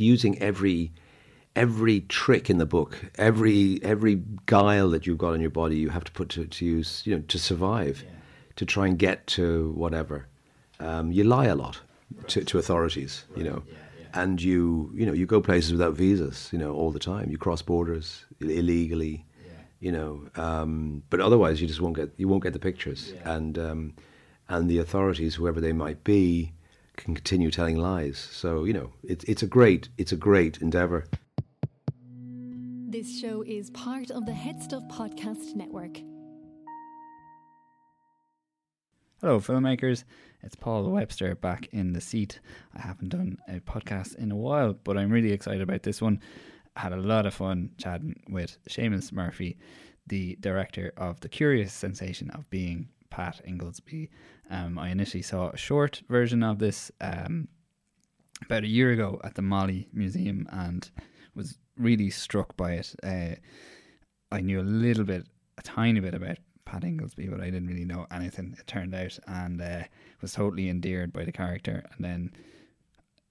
using every every trick in the book, every every guile that you've got in your body, you have to put to, to use, you know, to survive, yeah. to try and get to whatever. Um, you lie a lot right. to, to, authorities, right. you know, yeah, yeah. and you you know you go places without visas, you know, all the time. You cross borders illegally, you know, um, but otherwise you just won't get you won't get the pictures, and um, and the authorities, whoever they might be, can continue telling lies. So you know, it's it's a great it's a great endeavor. This show is part of the HeadStuff Podcast Network. Hello, filmmakers. It's Paul Webster back in the seat. I haven't done a podcast in a while, but I'm really excited about this one. I had a lot of fun chatting with Seamus Murphy, the director of The Curious Sensation of Being Pat Ingoldsby. Um, I initially saw a short version of this um, about a year ago at the MoLI Museum and was really struck by it. Uh, I knew a little bit, a tiny bit about Pat Ingoldsby, but I didn't really know anything. It turned out, and uh, was totally endeared by the character. And then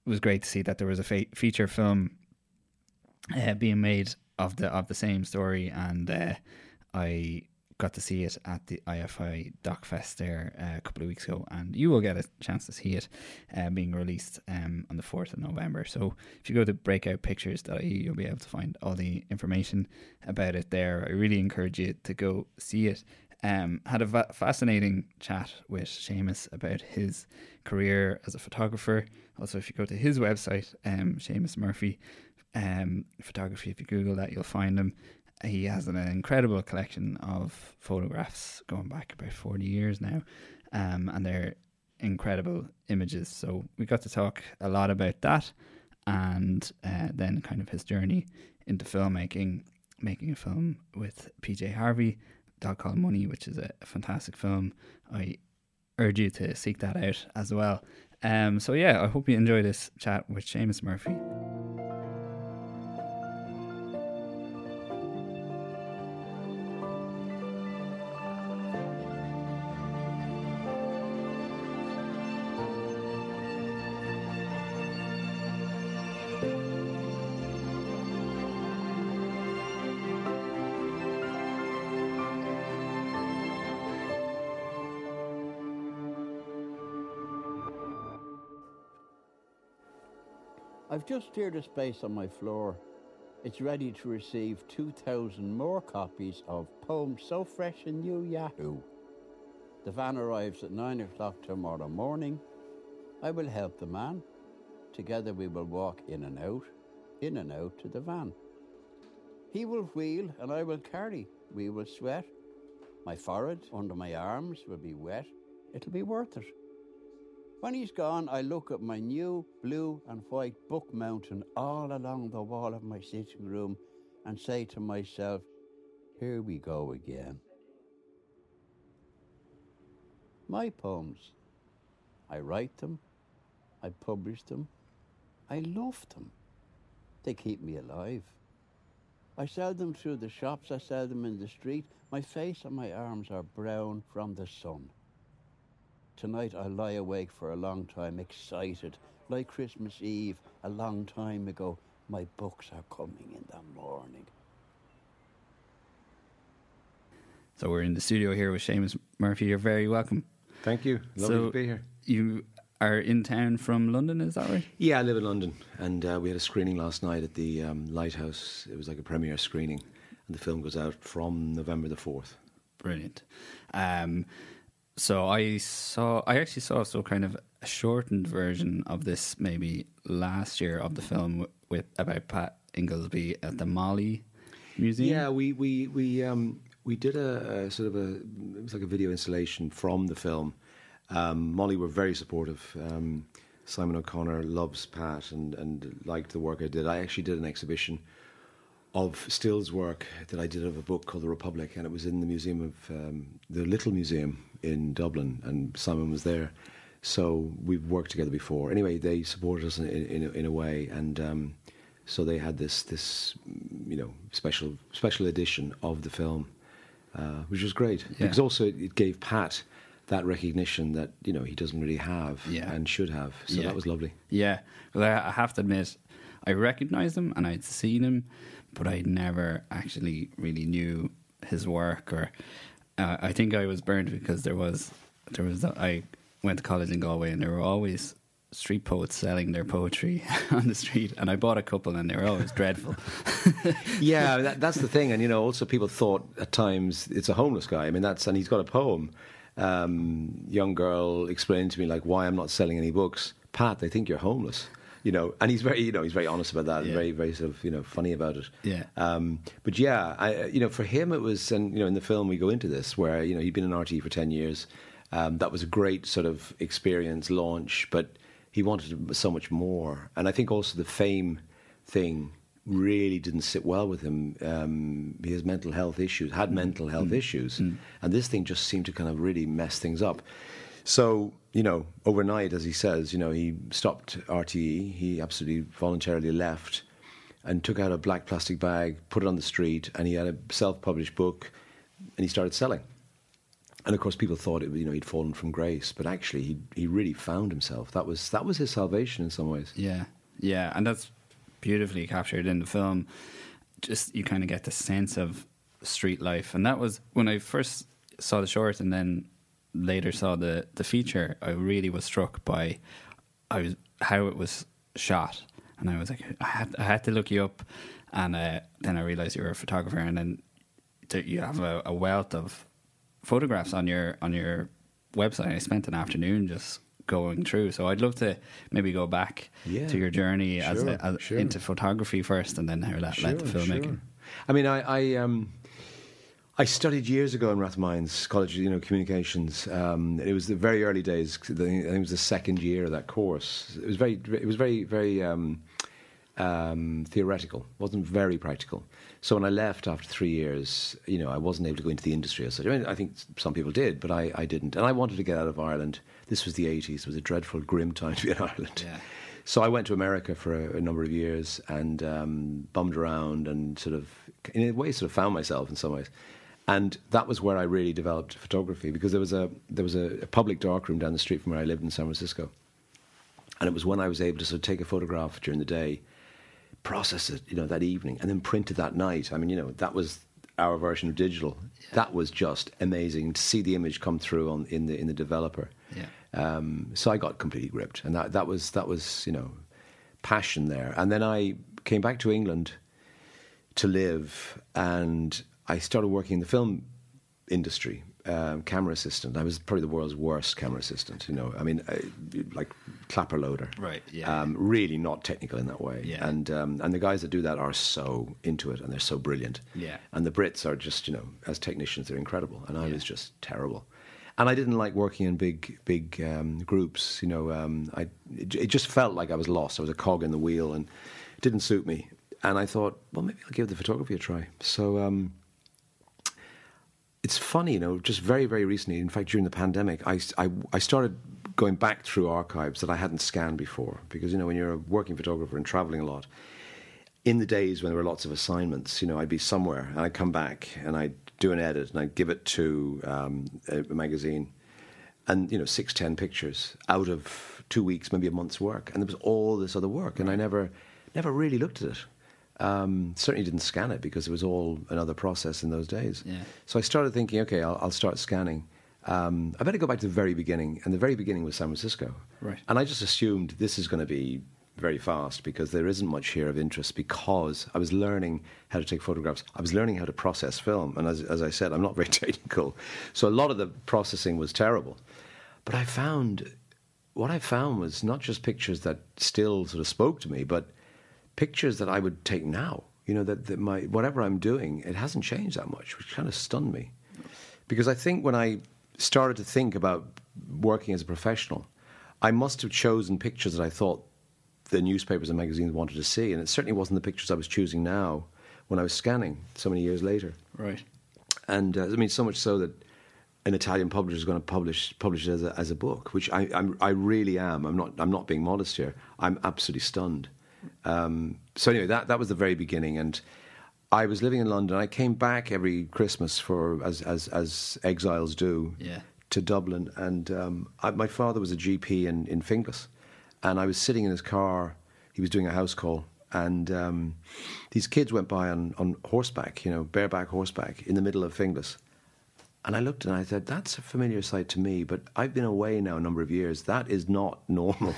it was great to see that there was a fe- feature film uh, being made of the of the same story, and uh, I got to see it at the IFI Doc Fest there uh, a couple of weeks ago, and you will get a chance to see it uh, being released um, on the 4th of November. So if you go to breakoutpictures.ie, you'll be able to find all the information about it there. I really encourage you to go see it. Um, had a va- fascinating chat with Seamus about his career as a photographer. Also, if you go to his website, um, Seamus Murphy um, photography, if you Google that, you'll find him he has an incredible collection of photographs going back about 40 years now, um, and they're incredible images. So we got to talk a lot about that, and uh, then kind of his journey into filmmaking, making a film with PJ Harvey, Dog Called Money, which is a fantastic film. I urge you to seek that out as well. Um, so yeah, I hope you enjoy this chat with Seamus Murphy. Just cleared a space on my floor. It's ready to receive 2,000 more copies of Poems So Fresh and New Yahoo. The van arrives at 9 o'clock tomorrow morning. I will help the man. Together we will walk in and out, in and out to the van. He will wheel and I will carry. We will sweat. My forehead under my arms will be wet. It'll be worth it. When he's gone, I look at my new blue and white book mountain all along the wall of my sitting room and say to myself, here we go again. My poems. I write them, I publish them, I love them. They keep me alive. I sell them through the shops, I sell them in the street. My face and my arms are brown from the sun. Tonight I'll lie awake for a long time, excited, like Christmas Eve a long time ago. My books are coming in the morning. So we're in the studio here with Seamus Murphy. You're very welcome. Thank you. Lovely so to be here. You are in town from London, is that right? Yeah, I live in London, and uh, we had a screening last night at the um, Lighthouse. It was like a premiere screening, and the film goes out from November the fourth. Brilliant. Um, so I saw, I actually saw so kind of a shortened version of this maybe last year of the film with, about Pat Ingoldsby at the MoLI Museum. Yeah, we we we um, we did a, a, sort of a it was like a video installation from the film. Um, MoLI were very supportive. Um, Simon O'Connor loves Pat and and liked the work I did. I actually did an exhibition of Still's work that I did of a book called The Republic, and it was in the museum of um, the Little Museum in Dublin, and Simon was there. So we've worked together before. Anyway, they supported us in, in, in a way, and um, so they had this this you know special special edition of the film, uh, which was great yeah. because also it gave Pat that recognition that you know he doesn't really have yeah. and should have. So yeah. that was lovely. Yeah, well, I have to admit, I recognized him and I'd seen him, but I never actually really knew his work. Or uh, I think I was burned because there was there was I went to college in Galway and there were always street poets selling their poetry on the street, and I bought a couple, and they were always dreadful. yeah, that, that's the thing, and you know, also people thought at times it's a homeless guy. I mean, that's and he's got a poem. Um, young girl explained to me like why I'm not selling any books. Pat, they think you're homeless. You know, and he's very, you know, he's very honest about that, Yeah. and very, very sort of, you know, funny about it. Yeah. Um, but yeah, I, you know, for him it was, and you know, in the film we go into this where you know he'd been in RTE for ten years. Um, that was a great sort of experience launch, but he wanted so much more, and I think also the fame thing really didn't sit well with him. Um, he has mental health issues, had mental health issues, and this thing just seemed to kind of really mess things up. So, you know, overnight, as he says, you know, he stopped RTE. He absolutely voluntarily left and took out a black plastic bag, put it on the street, and he had a self-published book, and he started selling. And of course, people thought it, you know, he'd fallen from grace, but actually, he he really found himself. That was that was his salvation in some ways. Yeah, yeah, and that's beautifully captured in the film. Just you kind of get the sense of street life, and that was when I first saw the short, and then later saw the the feature. I really was struck by I was how it was shot, and I was like, I had I had to look you up, and uh, then I realized you were a photographer, and then you have a, a wealth of photographs on your on your website. I spent an afternoon just going through. So I'd love to maybe go back Yeah. to your journey as, a, as sure. into photography first, and then how that led to filmmaking. sure. I mean, I, I, um, I studied years ago in Rathmines College, you know, communications. Um, it was the very early days. I think it was the second year of that course. It was very, it was very, very um, um, theoretical. It wasn't very practical. So when I left after three years, you know, I wasn't able to go into the industry as such. I mean, I think some people did, but I, I didn't. And I wanted to get out of Ireland. This was the 80s. It was a dreadful, grim time to be in Ireland. Yeah. So I went to America for a, a number of years and um, bummed around and sort of, in a way, sort of found myself in some ways. And that was where I really developed photography because there was a there was a, a public darkroom down the street from where I lived in San Francisco, and it was when I was able to sort of take a photograph during the day, process it, you know, that evening, and then print it that night. I mean, you know, that was our version of digital. That was just amazing to see the image come through on in the in the developer. Yeah. Um, so I got completely gripped, and that that was that was you know passion there. And then I came back to England to live, and I started working in the film industry, um, camera assistant. I was probably the world's worst camera assistant. You know, I mean, I, like clapper loader. Right, yeah. Um, really not technical in that way. Yeah. And um, and the guys that do that are so into it, and they're so brilliant. Yeah. And the Brits are just, you know, as technicians, they're incredible. And I Yeah. was just terrible. And I didn't like working in big, big um, groups. You know, um, I it, it just felt like I was lost. I was a cog in the wheel, and it didn't suit me. And I thought, well, maybe I'll give the photography a try. So um, it's funny, you know, just very, very recently, in fact, during the pandemic, I, I, I started going back through archives that I hadn't scanned before. Because, you know, when you're a working photographer and traveling a lot, in the days when there were lots of assignments, you know, I'd be somewhere and I'd come back and I'd do an edit and I'd give it to um, a, a magazine and, you know, six, ten pictures out of two weeks, maybe a month's work. And there was all this other work and I never, never really looked at it. Um, certainly didn't scan it because it was all another process in those days. Yeah. So I started thinking, okay, I'll, I'll start scanning. Um, I better go back to the very beginning, and the very beginning was San Francisco. Right. And I just assumed this is going to be very fast because there isn't much here of interest because I was learning how to take photographs. I was learning how to process film, and as, as I said, I'm not very technical, so a lot of the processing was terrible. But I found what I found was not just pictures that still sort of spoke to me, but pictures that I would take now. You know that, that my whatever I'm doing, it hasn't changed that much, which kind of stunned me. Because I think when I started to think about working as a professional, I must have chosen pictures that I thought the newspapers and magazines wanted to see, and it certainly wasn't the pictures I was choosing now when I was scanning so many years later. Right. And uh, I mean, so much so that an Italian publisher is going to publish publish it as a, as a book, which I I'm, I really am. I'm not I'm not being modest here. I'm absolutely stunned. Um, so anyway, that that was the very beginning, and I was living in London. I came back every Christmas for as as as exiles do Yeah. to Dublin, and um, I, my father was a GP in in Finglas, and I was sitting in his car. He was doing a house call and um, these kids went by on, on horseback, you know, bareback horseback in the middle of Finglas. And I looked and I said, that's a familiar sight to me, but I've been away now a number of years. That is not normal.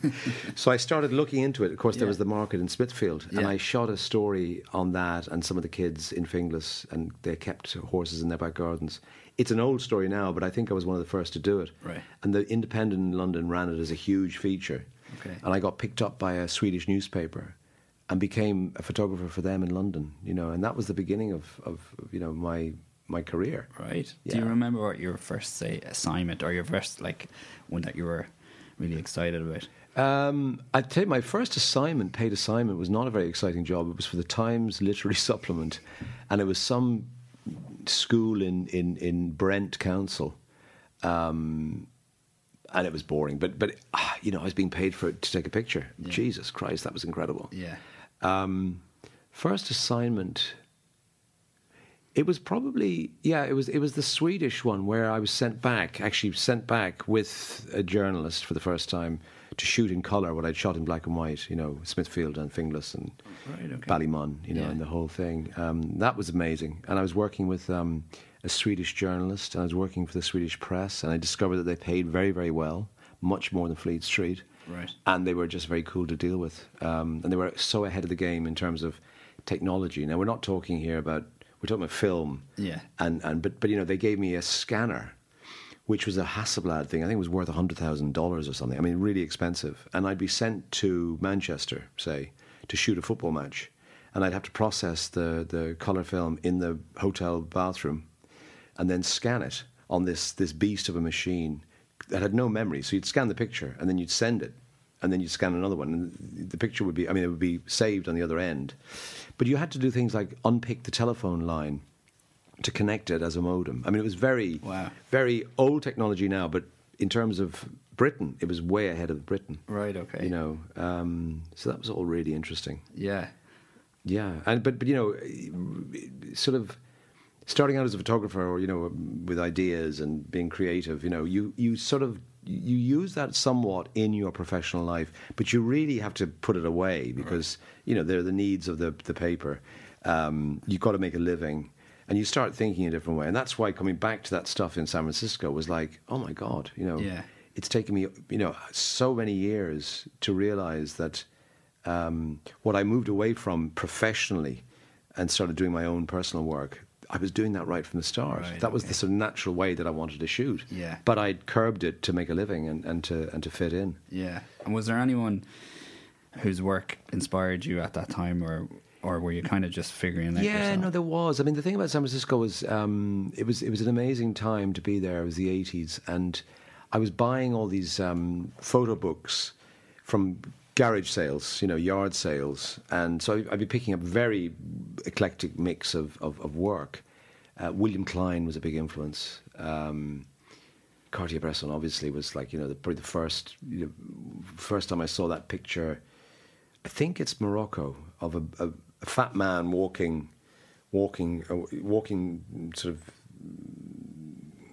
so I started looking into it. Of course, there was the market in Smithfield, and I shot a story on that and some of the kids in Finglas, and they kept horses in their back gardens. It's an old story now, but I think I was one of the first to do it. Right. And the Independent in London ran it as a huge feature. Okay. And I got picked up by a Swedish newspaper and became a photographer for them in London, you know, and that was the beginning of, of you know, my my career. Right. Do you remember what your first say assignment or your first like one that you were really excited about? Um, I'd say my first assignment, paid assignment, was not a very exciting job. It was for the Times Literary Supplement, and it was some school in in, in Brent Council, um, and it was boring. But but ah, you know, I was being paid for it to take a picture. Yeah. Jesus Christ, that was incredible. Yeah. Um, first assignment. It was probably yeah. It was it was the Swedish one where I was sent back. Actually, sent back with a journalist for the first time to shoot in color what I'd shot in black and white. You know, Smithfield and Finglas and Right, okay. Ballymun. You know, Yeah. and the whole thing. Um, that was amazing. And I was working with um, a Swedish journalist. And I was working for the Swedish press, and I discovered that they paid very very well, much more than Fleet Street Right. and they were just very cool to deal with. Um, and they were so ahead of the game in terms of technology. Now we're not talking here about we're talking about film. Yeah. And and but but you know they gave me a scanner, which was a Hasselblad thing. I think it was worth hundred thousand dollars or something. I mean, really expensive. And I'd be sent to Manchester, say, to shoot a football match, and I'd have to process the the color film in the hotel bathroom, and then scan it on this this beast of a machine that had no memory. So you'd scan the picture, and then you'd send it, and then you'd scan another one, and the picture would be. I mean, it would be saved on the other end. But you had to do things like unpick the telephone line to connect it as a modem. I mean, it was very, Wow. very old technology now, but in terms of Britain, it was way ahead of Britain. Right, okay. You know, um, so that was all really interesting. Yeah. Yeah, and but but you know, sort of starting out as a photographer, or you know, with ideas and being creative, you know, you you sort of you use that somewhat in your professional life, but you really have to put it away because you know they're the needs of the the paper. Um, you've got to make a living, and you start thinking a different way, and that's why coming back to that stuff in San Francisco was like, oh my god, you know, Yeah. it's taken me you know so many years to realize that um, what I moved away from professionally and started doing my own personal work, I was doing that right from the start. Right, that was okay. the sort of natural way that I wanted to shoot. Yeah. But I'd curbed it to make a living and, and to and to fit in. Yeah. And was there anyone whose work inspired you at that time or or were you kind of just figuring it out Yeah, yourself? no, there was. I mean, the thing about San Francisco was um, it was it was an amazing time to be there. It was the eighties, and I was buying all these um, photo books from garage sales, you know, yard sales, and so I'd be picking up very eclectic mix of of, of work. Uh, William Klein was a big influence. Um, Cartier-Bresson obviously was like you know the, probably the first you know, first time I saw that picture. I think it's Morocco of a, a, a fat man walking, walking, uh, walking sort of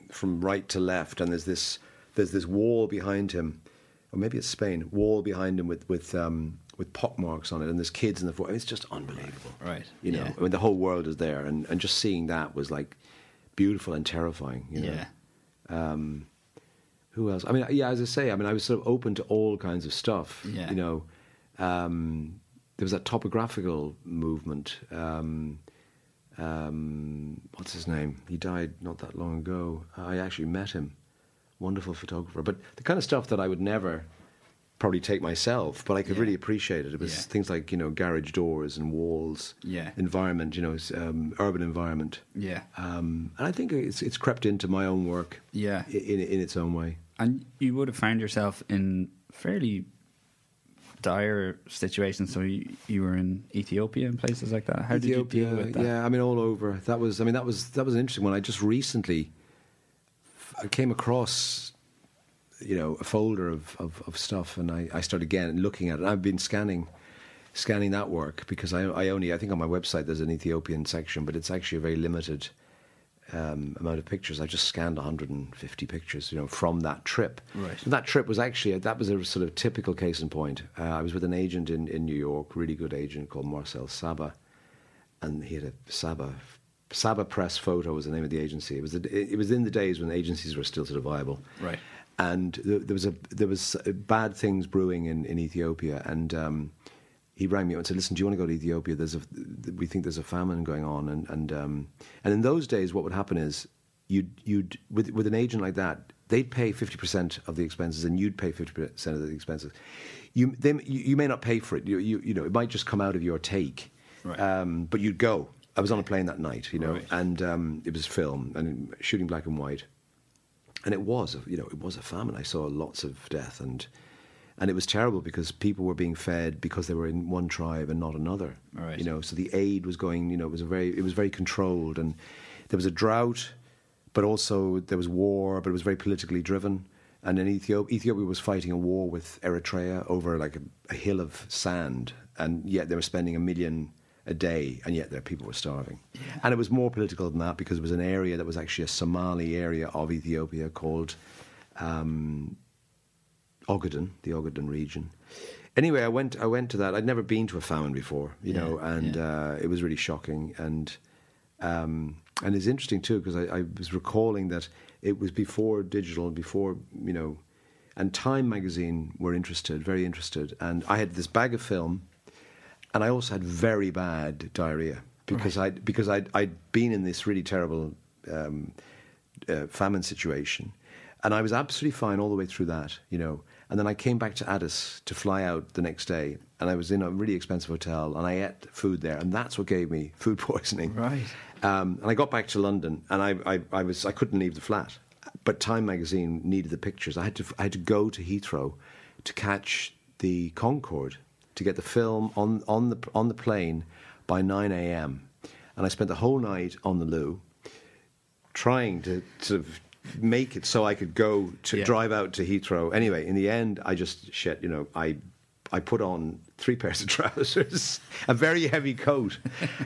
from right to left, and there's this there's this wall behind him, or maybe it's Spain, wall behind him with with um, with pock marks on it, and there's kids in the front. It's just unbelievable, Right. You know, Yeah. I mean, the whole world is there, and, and just seeing that was like beautiful and terrifying. You know? Yeah. Um, who else? I mean, yeah, as I say, I mean, I was sort of open to all kinds of stuff. Yeah. You know, um, there was that topographical movement. Um, um, what's his name? He died not that long ago. I actually met him. Wonderful photographer. But the kind of stuff that I would never probably take myself, but I could Yeah. really appreciate it. It was Yeah. things like, you know, garage doors and walls, Yeah. environment, you know, um, urban environment. Yeah. Um, and I think it's, it's crept into my own work Yeah. in, in its own way. And you would have found yourself in fairly dire situations. So you, you were in Ethiopia and places like that. How did you deal with that? Yeah, I mean, all over. That was, I mean, that was that was an interesting one. I just recently I came across, you know, a folder of, of, of stuff, and I, I started again looking at it. I've been scanning scanning that work because I, I only I think on my website there's an Ethiopian section, but it's actually a very limited um, amount of pictures. I just scanned 150 pictures, you know, from that trip. Right. And that trip was actually that was a sort of typical case in point. Uh, I was with an agent in, in New York, really good agent called Marcel Saba, and he had a Saba Saba Press Photo was the name of the agency. It was the, it was in the days when agencies were still sort of viable. Right. And th- there was a there was bad things brewing in, in Ethiopia, and um, he rang me up and said, "Listen, do you want to go to Ethiopia? There's a we think there's a famine going on, and and um, and in those days, what would happen is you'd you'd with with an agent like that, they'd pay fifty percent of the expenses, and you'd pay fifty percent of the expenses. You they, you, you may not pay for it. You, you you know it might just come out of your take, Right. um, but you'd go. I was on a plane that night, you know, Right. and um, it was film and shooting black and white and it was, a- you know, it was a famine. I saw lots of death, and and it was terrible because people were being fed because they were in one tribe and not another. Right. You know, so the aid was going. You know, it was a very, it was very controlled, and there was a drought, but also there was war, but it was very politically driven. And then Ethiopia, Ethiopia was fighting a war with Eritrea over like a, a hill of sand, and yet they were spending a million a day, and yet their people were starving. And it was more political than that because it was an area that was actually a Somali area of Ethiopia called um, Ogaden, the Ogaden region. Anyway, I went. I went to that. I'd never been to a famine before, you know, and yeah. uh, it was really shocking. And um, and it's interesting too because I, I was recalling that it was before digital, before you know, and Time magazine were interested, very interested, and I had this bag of film, and I also had very bad diarrhea because I because I'd, I'd been in this really terrible um, uh, famine situation, and I was absolutely fine all the way through that, you know. And then I came back to Addis to fly out the next day, and I was in a really expensive hotel, and I ate food there, and that's what gave me food poisoning. Right. Um, and I got back to London, and I, I, I was I couldn't leave the flat, but Time magazine needed the pictures. I had to I had to go to Heathrow to catch the Concorde to get the film on on the on the plane by nine a.m. And I spent the whole night on the loo, trying to sort of make it so I could go to Yeah. drive out to Heathrow. Anyway, in the end, I just shit. You know, I I put on three pairs of trousers, a very heavy coat,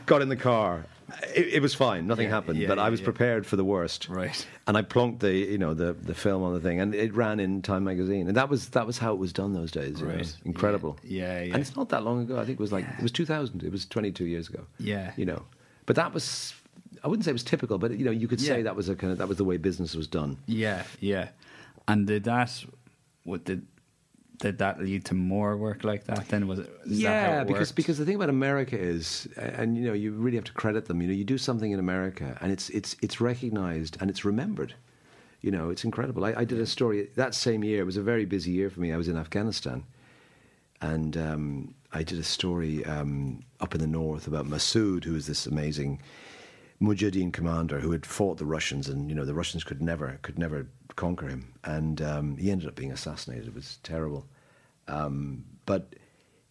got in the car. It, it was fine. Nothing Yeah, happened, yeah, but I was yeah. prepared for the worst. Right. And I plonked the you know the the film on the thing, and it ran in Time magazine, and that was that was how it was done those days. know. Right. Incredible. Yeah, yeah, yeah. And it's not that long ago. I think it was like it was 2000. It was 22 years ago. Yeah. You know, but that was. I wouldn't say it was typical, but you know, you could say that was a kind of that was the way business was done. Yeah, yeah. And did that? What did did that lead to more work like that? Then was it? Is that yeah, it because because the thing about America is, and you know, you really have to credit them. You know, you do something in America, and it's it's it's recognized and it's remembered. You know, it's incredible. I, I did a story that same year. It was a very busy year for me. I was in Afghanistan, and um, I did a story um, up in the north about Masood, who was this amazing Mujahideen commander who had fought the Russians, and you know the Russians could never could never conquer him, and um, he ended up being assassinated. It was terrible, um, but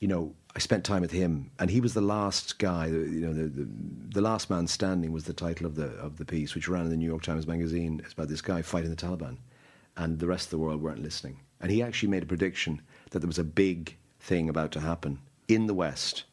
you know I spent time with him, and he was the last guy. You know, the, the, the last man standing was the title of the of the piece, which ran in the New York Times Magazine. It's about this guy fighting the Taliban, and the rest of the world weren't listening. And he actually made a prediction that there was a big thing about to happen in the West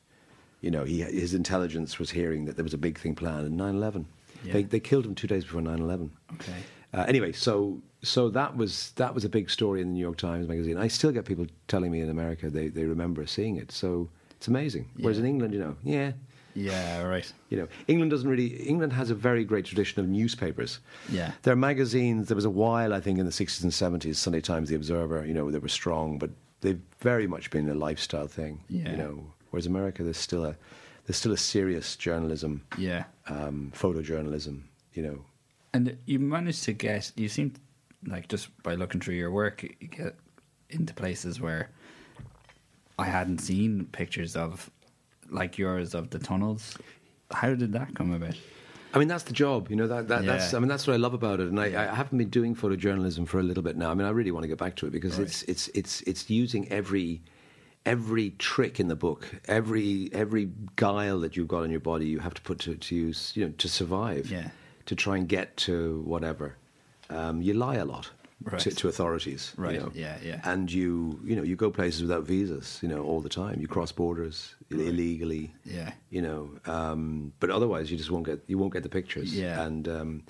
you know, he, his intelligence was hearing that there was a big thing planned in 9/11. Yeah. They, they killed him two days before 9/11. Okay. Uh, anyway, so so that was that was a big story in the New York Times magazine. I still get people telling me in America they, they remember seeing it. So it's amazing. Whereas in England, you know, yeah, Yeah, right. you know, England doesn't really. England has a very great tradition of newspapers. Yeah. there are magazines. There was a while, I think, in the 60s and 70s, Sunday Times, The Observer. You know, they were strong, but they've very much been a lifestyle thing. Yeah. You know, whereas America, there's still a there's still a serious journalism, Yeah. um, photojournalism. You know, And you managed to get, you seem like just by looking through your work, you get into places where I hadn't seen pictures of, like yours, of the tunnels. How did that come about? I mean, that's the job. You know, that, that that's. I mean, that's what I love about it. And I, I haven't been doing photojournalism for a little bit now. I mean, I really want to get back to it because Right. it's it's it's it's using every every trick in the book, every every guile that you've got in your body, you have to put to, to use, you know, to survive. Yeah. To try and get to whatever. Um, you lie a lot Right. to, to authorities. you Right, know. yeah, yeah. And you you know you go places without visas. You know all the time. You cross borders illegally Yeah. you know. Um, but otherwise, you just won't get you won't get the pictures. Yeah. And um,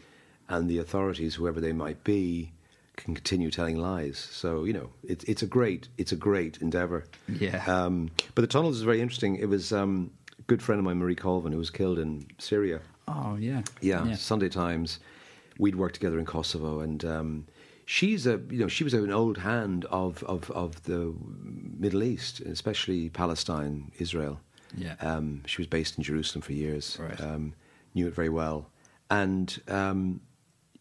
and the authorities, whoever they might be, can continue telling lies. So you know, it's it's a great it's a great endeavor. Yeah. Um, but the tunnels is very interesting. It was um, a good friend of mine, Marie Colvin, who was killed in Syria. Oh yeah. Yeah, Sunday Times. We'd worked together in Kosovo, and um, she's a you know she was an old hand of, of, of the Middle East, especially Palestine, Israel. Yeah. Um, she was based in Jerusalem for years. Right. Um, knew it very well, and um,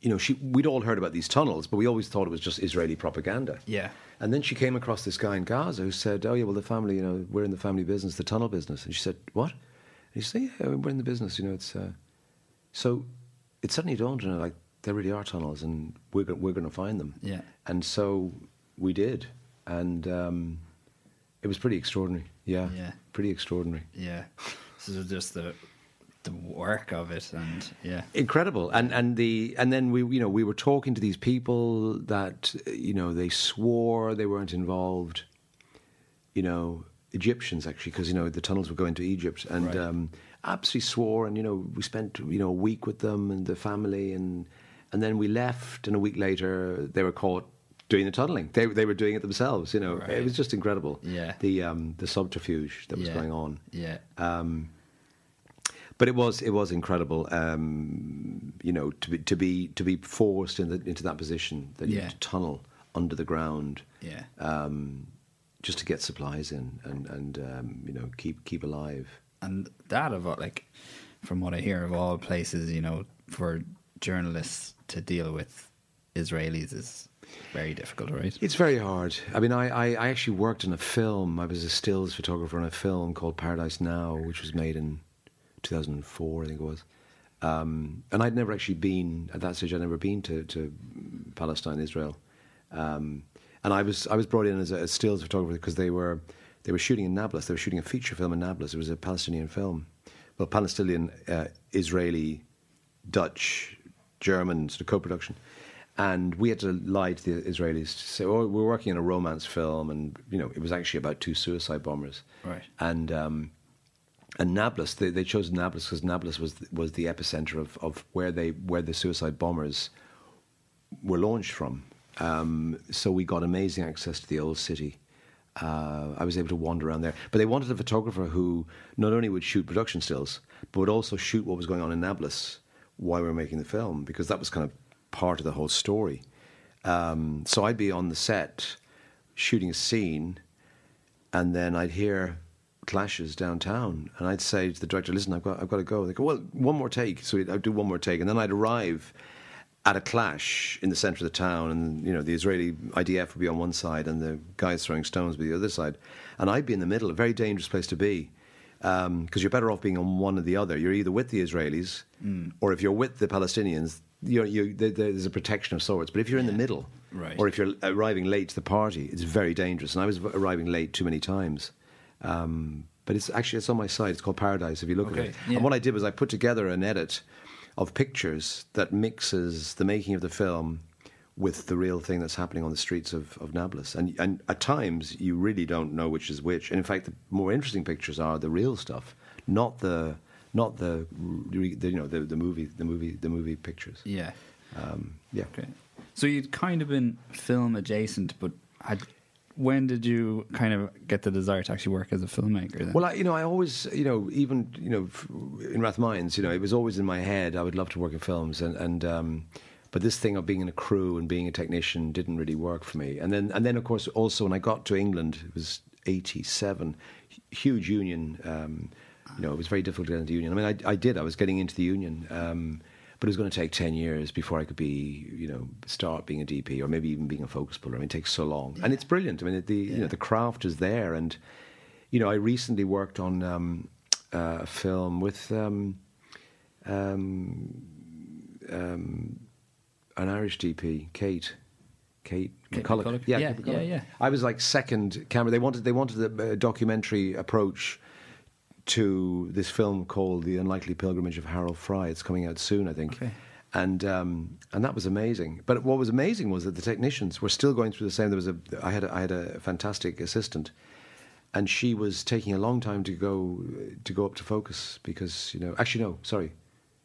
you know she we'd all heard about these tunnels, but we always thought it was just Israeli propaganda. Yeah. And then she came across this guy in Gaza who said, "Oh yeah, well the family, you know, we're in the family business, the tunnel business." And she said, "What?" And he said, "Yeah, we're in the business. You know, it's." Uh... So it suddenly dawned on her like there really are tunnels, and we're go- we're going to find them. Yeah. And so we did, and um, it was pretty extraordinary. Yeah. Yeah. Pretty extraordinary. Yeah. So just the the work of it and yeah. incredible and and the and then we you know we were talking to these people that you know they swore they weren't involved you know Egyptians actually because you know the tunnels were going to Egypt and Right. um, absolutely swore and you know we spent you know a week with them and the family and and then we left and a week later they were caught doing the tunneling they they were doing it themselves you know Right. it was just incredible Yeah. the um the subterfuge that was Yeah. going on Yeah. But it was it was incredible, um, you know, to be to be to be forced in the, into that position that you Yeah. had to tunnel under the ground, Yeah. um, just to get supplies in and and um, you know keep keep alive. and that of like from what I hear of all places, you know, for journalists to deal with Israelis is very difficult, right? It's very hard. I mean, I, I, I actually worked in a film. I was a stills photographer in a film called Paradise Now, which was made in 2004, I think it was. Um, and I'd never actually been at that stage. I'd never been to, to Palestine, Israel. Um, and I was I was brought in as a, stills photographer because they were they were shooting in Nablus. They were shooting a feature film in Nablus. It was a Palestinian film, well, Palestinian, uh, Israeli, Dutch, German sort of co-production. And we had to lie to the Israelis to say, "Oh, we're working on a romance film," and you know, it was actually about two suicide bombers. Right. And um, and Nablus, they, they chose Nablus because Nablus was was the epicenter of, of where they where the suicide bombers were launched from. Um, so we got amazing access to the old city. Uh, I was able to wander around there, but they wanted a photographer who not only would shoot production stills, but would also shoot what was going on in Nablus while we were making the film, because that was kind of part of the whole story. Um, so I'd be on the set shooting a scene, and then I'd hear clashes downtown, and I'd say to the director, "Listen, I've got, I've got to go." They go, "Well, one more take." So I'd do one more take, and then I'd arrive at a clash in the centre of the town, and you know the Israeli IDF would be on one side, and the guys throwing stones would be the other side, and I'd be in the middle, a very dangerous place to be, um, because you're better off being on one or the other. You're either with the Israelis, mm. or if you're with the Palestinians, you're, you there, there's a protection of sorts. But if you're in the middle, Right. or if you're arriving late to the party, it's very dangerous. And I was arriving late too many times. Um, but it's actually it's on my site. It's called Paradise. If you look Okay, at it, yeah. and what I did was I put together an edit of pictures that mixes the making of the film with the real thing that's happening on the streets of, of Nablus. And, and at times you really don't know which is which. And in fact, the more interesting pictures are the real stuff, not the not the, the you know the, the movie the movie the movie pictures. Yeah. Um, yeah. Okay. So you'd kind of been film adjacent, but had, when did you kind of get the desire to actually work as a filmmaker? Then? Well, I, you know, I always, you know, even you know, in Rathmines, you know, it was always in my head. I would love to work in films, and and um, but this thing of being in a crew and being a technician didn't really work for me. And then and then of course also when I got to England, it was '87, huge union. Um, you know, it was very difficult to get into the union. I mean, I, I did. I was getting into the union. Um, but it was going to take 10 years before I could be, you know, start being a DP or maybe even being a focus puller. I mean, it takes so long. And it's brilliant. I mean, the, you know, the craft is there. And, you know, I recently worked on um, uh, a film with um, um, um, an Irish DP, Kate. Kate, Kate McCullough. McCullough? Yeah, Yeah, Kate yeah, McCullough. yeah. I was like second camera. They wanted they wanted a documentary approach to this film called The Unlikely Pilgrimage of Harold Fry. It's coming out soon, I think. Okay. And um, and that was amazing. But what was amazing was that the technicians were still going through the same. There was a I had a, I had a fantastic assistant, and she was taking a long time to go to go up to focus because you know actually no sorry,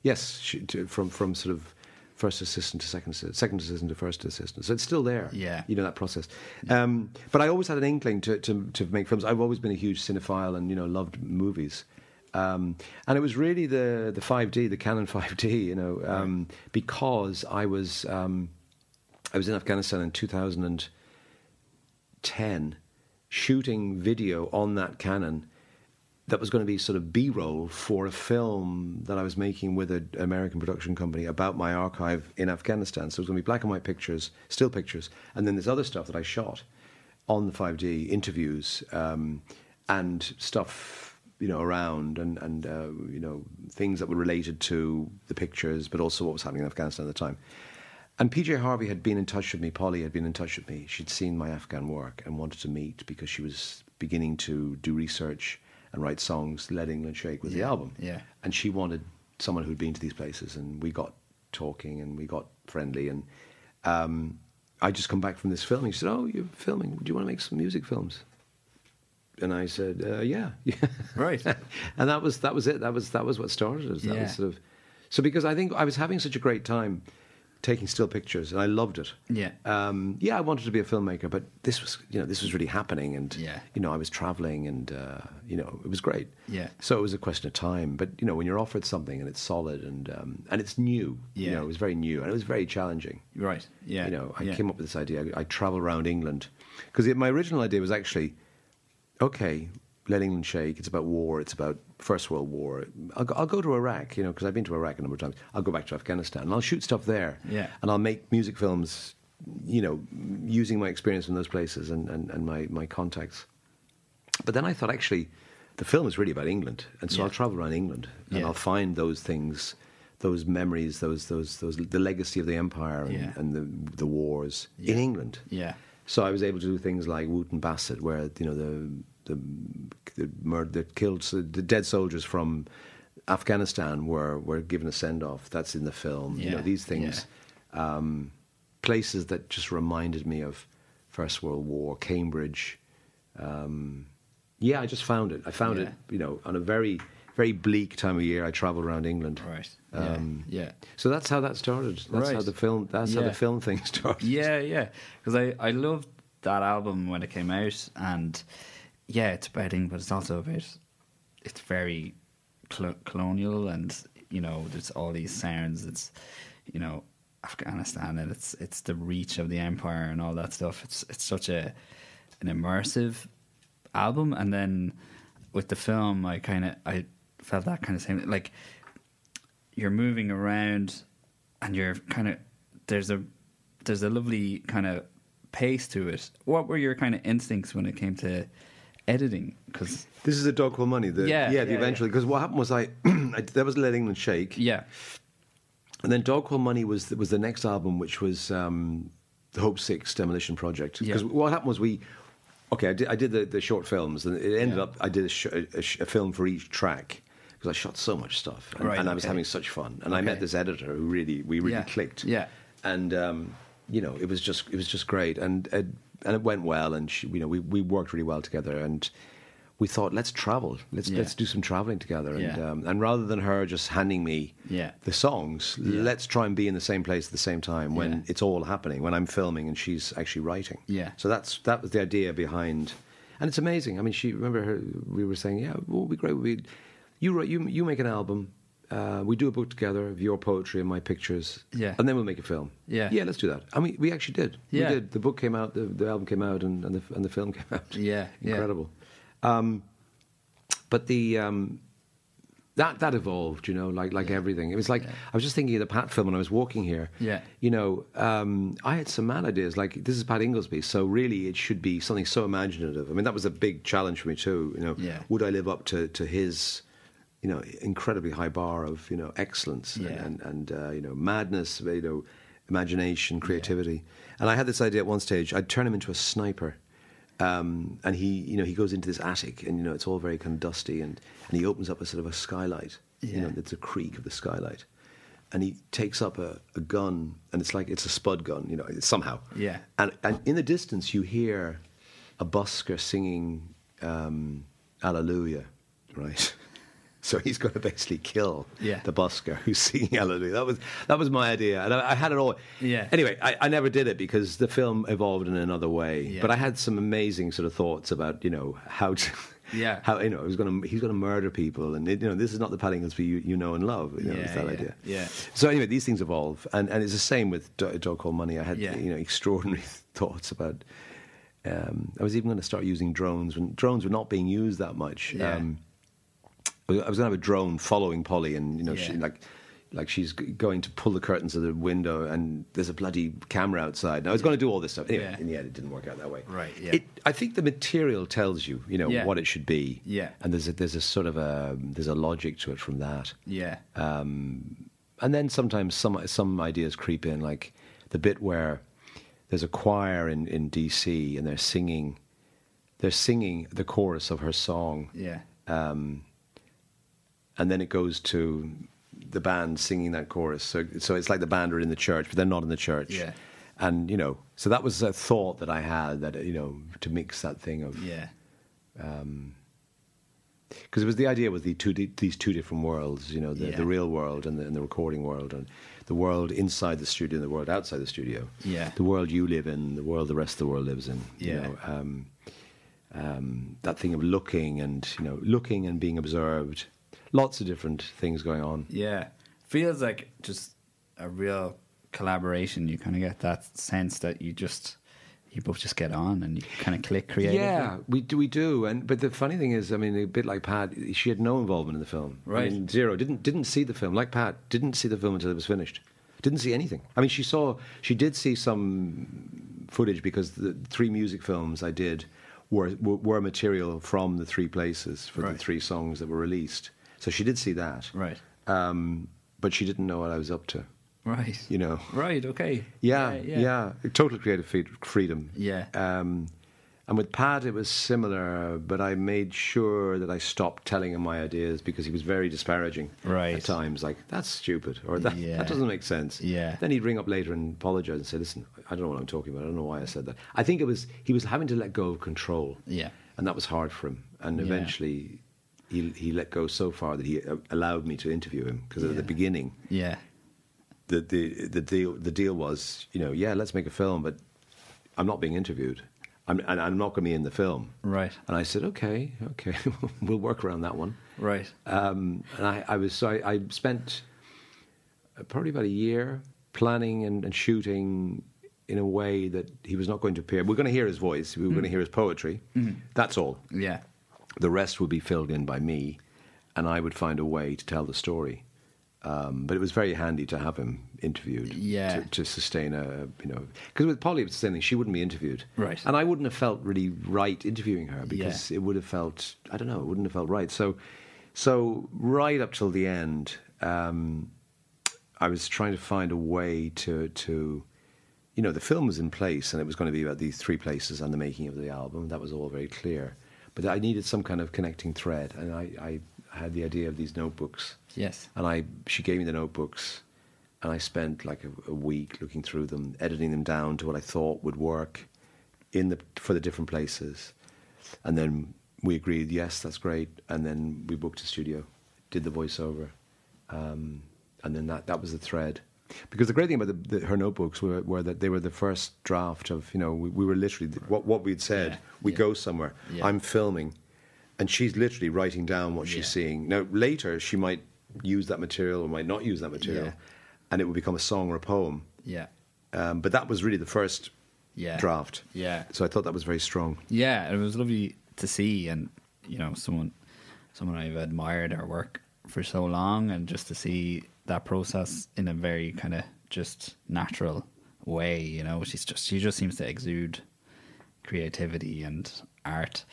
yes she, to, from from sort of first assistant to second assistant, second assistant to first assistant. So it's still there. Yeah. you know that process. Um, but I always had an inkling to, to to make films. I've always been a huge cinephile and you know loved movies. Um, and it was really the the 5D, the Canon 5D, you know, um, because I was um, I was in Afghanistan in 2010, shooting video on that Canon that was going to be sort of B-roll for a film that I was making with an American production company about my archive in Afghanistan. So it was going to be black and white pictures, still pictures, and then this other stuff that I shot on the 5D, interviews um, and stuff, you know, around and and uh, you know things that were related to the pictures, but also what was happening in Afghanistan at the time. And PJ Harvey had been in touch with me. Polly had been in touch with me. She'd seen my Afghan work and wanted to meet because she was beginning to do research and write songs. Let England Shake was the album. yeah. And she wanted someone who'd been to these places, and we got talking and we got friendly. And um, I just come back from this filming. She said, "Oh, you're filming. Do you want to make some music films?" And I said, uh, "Yeah, yeah." Right. and that was that was it. That was that was what started us. That Yeah. was sort of so because I think I was having such a great time taking still pictures, and I loved it. Yeah. Um, yeah, I wanted to be a filmmaker, but this was you know this was really happening, and Yeah. you know I was traveling, and uh, you know it was great. Yeah. So it was a question of time, but you know when you're offered something and it's solid and um, and it's new, you know it was very new and it was very challenging. Right. Yeah. You know, I yeah. came up with this idea. I, I travel around England because my original idea was actually, okay, let England shake. It's about war. It's about First World War. I'll, go- I'll go to Iraq, you know, because I've been to Iraq a number of times. I'll go back to Afghanistan and I'll shoot stuff there. Yeah. And I'll make music films, you know, using my experience in those places and, and, and my, my contacts. But then I thought, actually, the film is really about England, and so Yeah. I'll travel around England and Yeah. I'll find those things, those memories, those those those the legacy of the empire and, Yeah. and the the wars in England. Yeah. So I was able to do things like Wootton Bassett, where you know the the the, murder, the killed so the dead soldiers from Afghanistan were were given a send off. That's in the film. You know these things, um, places that just reminded me of First World War, Cambridge. Um, yeah, I just found it. I found Yeah. it. You know, on a very very bleak time of year. I travelled around England. Right. Yeah. Um, yeah. So that's how that started. That's how the film. That's how the film thing started. Yeah, yeah. Because I, I loved that album when it came out, and yeah, it's about but it's also about it's very cl- colonial, and you know, there's all these sounds. It's you know Afghanistan, and it's it's the reach of the empire and all that stuff. It's it's such a an immersive album, and then with the film, I kind of I felt that kind of same like you're moving around and you're kind of there's a there's a lovely kind of pace to it. What were your kind of instincts when it came to editing? Because This is a dog called money. The, Yeah, yeah, the yeah, eventually because what happened was I, I that was Let England Shake, yeah, and then Dog Called Money was was the next album, which was um, the Hope Six Demolition Project. Because Yeah. what happened was we, okay, I did, I did the, the short films, and it ended Yeah. up I did a, sh- a, sh- a film for each track because I shot so much stuff, and, Right, and I was okay. having such fun, and I met this editor who really we really Yeah, clicked, yeah. and um, you know it was just it was just great, and uh, and it went well, and she, you know we we worked really well together, and. We thought, let's travel. Let's Yeah. let's do some traveling together, and um, and rather than her just handing me Yeah. the songs. Yeah. Let's try and be in the same place at the same time when Yeah. it's all happening. When I'm filming and she's actually writing. Yeah. So that's that was the idea behind, and it's amazing. I mean, she remember her. We were saying, yeah, what would be great. We, you write, you you make an album. Uh, we do a book together of your poetry and my pictures. Yeah. And then we'll make a film. Yeah. Yeah, let's do that. I mean, we actually did. Yeah. We did. The book came out. The, the album came out, and, and the and the film came out. Yeah, yeah. Incredible. Um, but the um, that that evolved, you know, like like everything. It was like I was just thinking of the Pat film when I was walking here. Yeah. You know, um, I had some mad ideas. Like this is Pat Ingoldsby, so really it should be something so imaginative. I mean, that was a big challenge for me too. You know, Yeah. would I live up to to his, you know, incredibly high bar of you know excellence Yeah. and and, and uh, you know madness, you know, imagination, creativity. And I had this idea at one stage. I'd turn him into a sniper. Um, and he, you know, he goes into this attic, and you know, it's all very kind of dusty, and, and he opens up a sort of a skylight. You know, it's a creak of the skylight, and he takes up a, a gun, and it's like it's a spud gun, you know, somehow. Yeah. And and in the distance, you hear a busker singing um, "Alleluia," right? So he's going to basically kill Yeah. the busker who's singing Hallelujah. That was that was my idea, and I, I had it all. Yeah. Anyway, I, I never did it because the film evolved in another way. Yeah. But I had some amazing sort of thoughts about you know how to. Yeah. How you know he was going to he's going to murder people and you know this is not the Gillespie you, you know and love you know Yeah, that yeah, idea yeah. so anyway these things evolve and, and it's the same with a dog called money I had Yeah. you know extraordinary thoughts about um, I was even going to start using drones when drones were not being used that much Yeah. um, I was going to have a drone following Polly, and you know, she like, like she's going to pull the curtains of the window, and there's a bloody camera outside. And I was going to do all this stuff. Anyway, Yeah. in the end, it didn't work out that way. Right, yeah. It, I think the material tells you, you know, Yeah. what it should be. Yeah. And there's a, there's a sort of a there's a logic to it from that. Yeah. Um, and then sometimes some some ideas creep in, like the bit where there's a choir in, in DC and they're singing, they're singing the chorus of her song yeah. And then it goes to the band singing that chorus. So, so it's like the band are in the church, but they're not in the church. Yeah. And you know, so that was a thought that I had that you know to mix that thing of Yeah. because it was the idea was the two di- these two different worlds, you know, the, Yeah. the real world and the, and the recording world, and the world inside the studio and the world outside the studio. Yeah. The world you live in, the world the rest of the world lives in. You know, um, um, that thing of looking and you know looking and being observed. Lots of different things going on. Yeah. Feels like just a real collaboration. You kind of get that sense that you just you both just get on and you kind of click creatively. Yeah, we do. We do. And but the funny thing is, I mean, a bit like Pat, she had no involvement in the film. I Right. mean, zero. Didn't didn't see the film. Like Pat, didn't see the film until it was finished. Didn't see anything. I mean, she saw. She did see some footage because the three music films I did were were, were material from the three places for Right. the three songs that were released. So she did see that. Right. Um, but she didn't know what I was up to. Right. You know. Right. Okay. Yeah, Right, yeah, Total creative freedom. Yeah. Um, and with Pat, it was similar, but I made sure that I stopped telling him my ideas because he was very disparaging Right. at times. Like, that's stupid, or that, Yeah. that doesn't make sense. Yeah. Then he'd ring up later and apologize and say, listen, I don't know what I'm talking about. I don't know why I said that. I think it was, he was having to let go of control. Yeah. And that was hard for him. And Yeah. eventually, he, he let go so far that he uh, allowed me to interview him because at the beginning, Yeah. the, the the deal the deal was you know yeah let's make a film but I'm not being interviewed. I'm and I'm not going to be in the film. Right. and I said okay okay we'll work around that one. Right. um, and I, I was so I, I spent uh, probably about a year planning and, and shooting in a way that he was not going to appear. We're going to hear his voice. We were going to hear his poetry. That's all. Yeah. The rest would be filled in by me, and I would find a way to tell the story. Um, but it was very handy to have him interviewed Yeah. to, to sustain a, you know, because with Polly, it was the same thing. She wouldn't be interviewed. Right. And I wouldn't have felt really right interviewing her because Yeah. it would have felt, I don't know, it wouldn't have felt right. So, so right up till the end, um, I was trying to find a way to, to, you know, the film was in place and it was going to be about these three places and the making of the album. That was all very clear. But I needed some kind of connecting thread, and I, I had the idea of these notebooks. Yes. And I, she gave me the notebooks, and I spent like a, a week looking through them, editing them down to what I thought would work in the for the different places, and then we agreed, yes, that's great, and then we booked a studio, did the voiceover, um, and then that that was the thread. Because the great thing about the, the, her notebooks were, were that they were the first draft of you know we, we were literally what what we'd said. Yeah, We yeah. go somewhere. Yeah. I'm filming, and she's literally writing down what she's seeing. Now later she might use that material or might not use that material, and it would become a song or a poem. Yeah. Um, but that was really the first Yeah. draft. Yeah. So I thought that was very strong. Yeah, it was lovely to see, and you know, someone, someone I've admired her work for so long, and just to see that process in a very kind of just natural way. You know, she's just she just seems to exude creativity and art.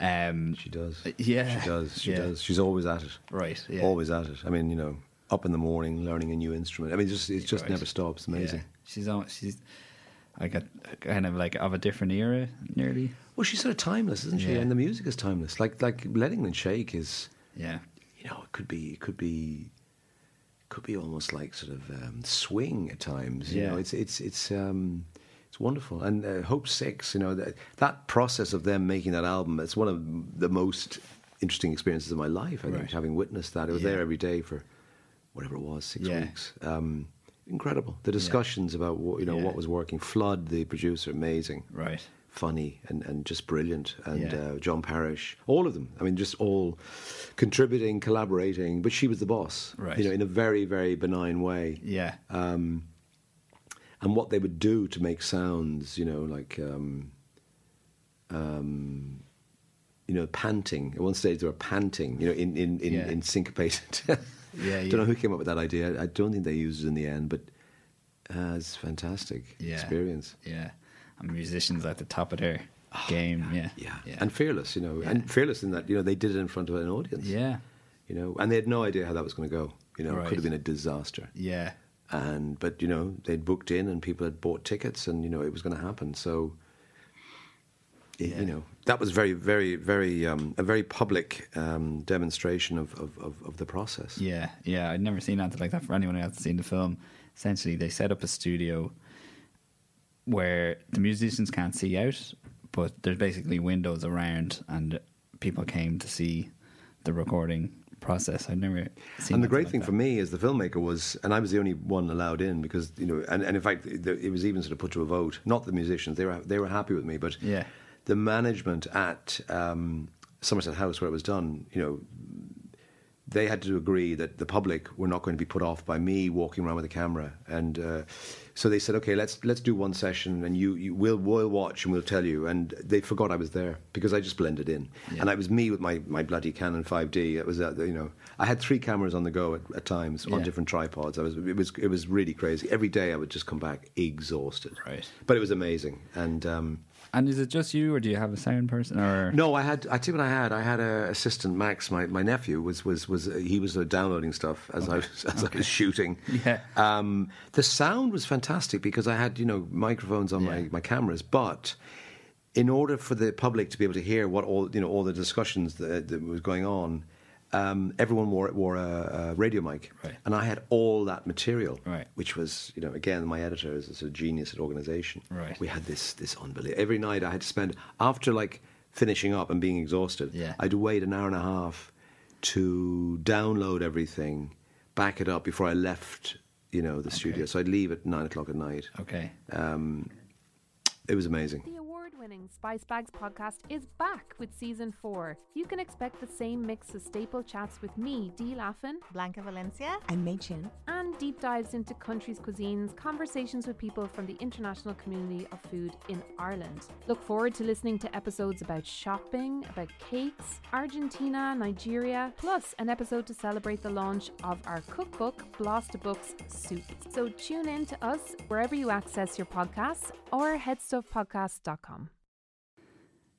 Um, She does. Yeah. She does. She Yeah. does. She's always at it. right. Yeah. Always at it. I mean, you know, up in the morning learning a new instrument. I mean, just it just Right. never stops. Amazing. Yeah. She's on. She's like a kind of like of a different era, nearly. Well, she's sort of timeless, isn't she? Yeah. And the music is timeless. Like like Let England Shake is. Yeah. you know, it could be, it could be, could be almost like sort of um, swing at times. You Yeah. know, it's it's it's um, it's wonderful. And uh, Hope Six, you know, that that process of them making that album, it's one of the most interesting experiences of my life. I Right. think having witnessed that, I was Yeah. there every day for whatever it was, six Yeah. weeks. Um, incredible. The discussions about what you know what was working. Flood, the producer, amazing, Right. Funny, and, and just brilliant. And Yeah. uh, John Parish, all of them. I mean, just all contributing, collaborating. But she was the boss, Right. You know, in a very very benign way Yeah. um, and what they would do to make sounds, you know, like, um, um, you know, panting. At one stage, they were panting, you know, in in in, Yeah. in syncopated. Yeah, Don't know who came up with that idea. I don't think they used it in the end, but uh, it's a fantastic Yeah. experience. Yeah. And musicians at the top of their game. Yeah. Oh, Yeah. Yeah. and fearless, you know, and fearless in that you know they did it in front of an audience. yeah. you know, and they had no idea how that was going to go. You know, it could have been a disaster. Yeah. and but you know they'd booked in and people had bought tickets and you know it was going to happen so it, Yeah. you know that was very very very um, a very public um, demonstration of, of, of, of the process Yeah, yeah, I'd never seen anything like that. For anyone who hasn't seen the film, essentially they set up a studio where the musicians can't see out, but there's basically windows around, and people came to see the recording process. I'd never seen. and the great like thing that. for me as the filmmaker was, and I was the only one allowed in because you know, and, and in fact, it, it was even sort of put to a vote. Not the musicians; they were they were happy with me, but Yeah. the management at um, Somerset House where it was done, you know, they had to agree that the public were not going to be put off by me walking around with a camera, and uh, so they said, okay, let's let's do one session, and you, you we'll we'll watch and we'll tell you. And they forgot I was there because I just blended in, Yeah. and it was me with my, my bloody Canon 5D. It was uh, you know I had three cameras on the go at, at times on different tripods. I was it was it was really crazy. Every day I would just come back exhausted, Right. But it was amazing, and. Um, And is it just you, or do you have a sound person? Or no, I had. I tell you what I had. I had a assistant, Max. My, my nephew was was was uh, he was uh, downloading stuff as I was as I was shooting. Yeah. Um, the sound was fantastic because I had you know microphones on Yeah. my, my cameras, but in order for the public to be able to hear what all you know all the discussions that, that was going on, um, everyone wore wore a, a radio mic, Right. and I had all that material, Right. which was you know again my editor is a sort of genius at organisation. Right. We had this this unbelievable. Every night I had to spend after like finishing up and being exhausted. Yeah. I'd wait an hour and a half to download everything, back it up before I left. You know the studio, so I'd leave at nine o'clock at night. okay, Um, it was amazing. The award winning Spice Bags podcast is back with season four. You can expect the same mix of staple chats with me, Dee Laffan, Blanca Valencia and Mei Chin. and deep dives into countries' cuisines, conversations with people from the international community of food in Ireland. Look forward to listening to episodes about shopping, about cakes, Argentina, Nigeria, plus an episode to celebrate the launch of our cookbook, Blasta Books Soup. So tune in to us wherever you access your podcasts or headstuffpodcast.com.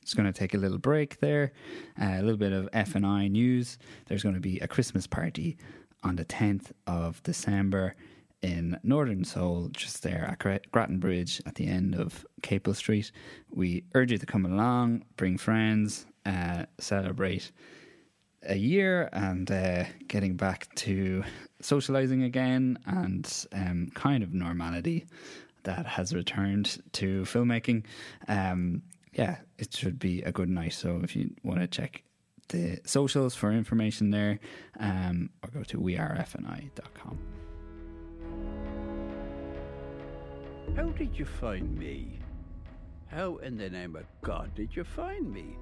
Just going to take a little break there. Uh, a little bit of FNI news. There's going to be a Christmas party on the 10th of December in Northern Soul, just there at Gra- Grattan Bridge at the end of Capel Street. We urge you to come along, bring friends, uh, celebrate a year and uh, getting back to socializing again and um, kind of normality that has returned to filmmaking. Um, yeah, it should be a good night. So if you want to check the socials for information there, um, or go to wearefni.com. How did you find me? How in the name of God did you find me?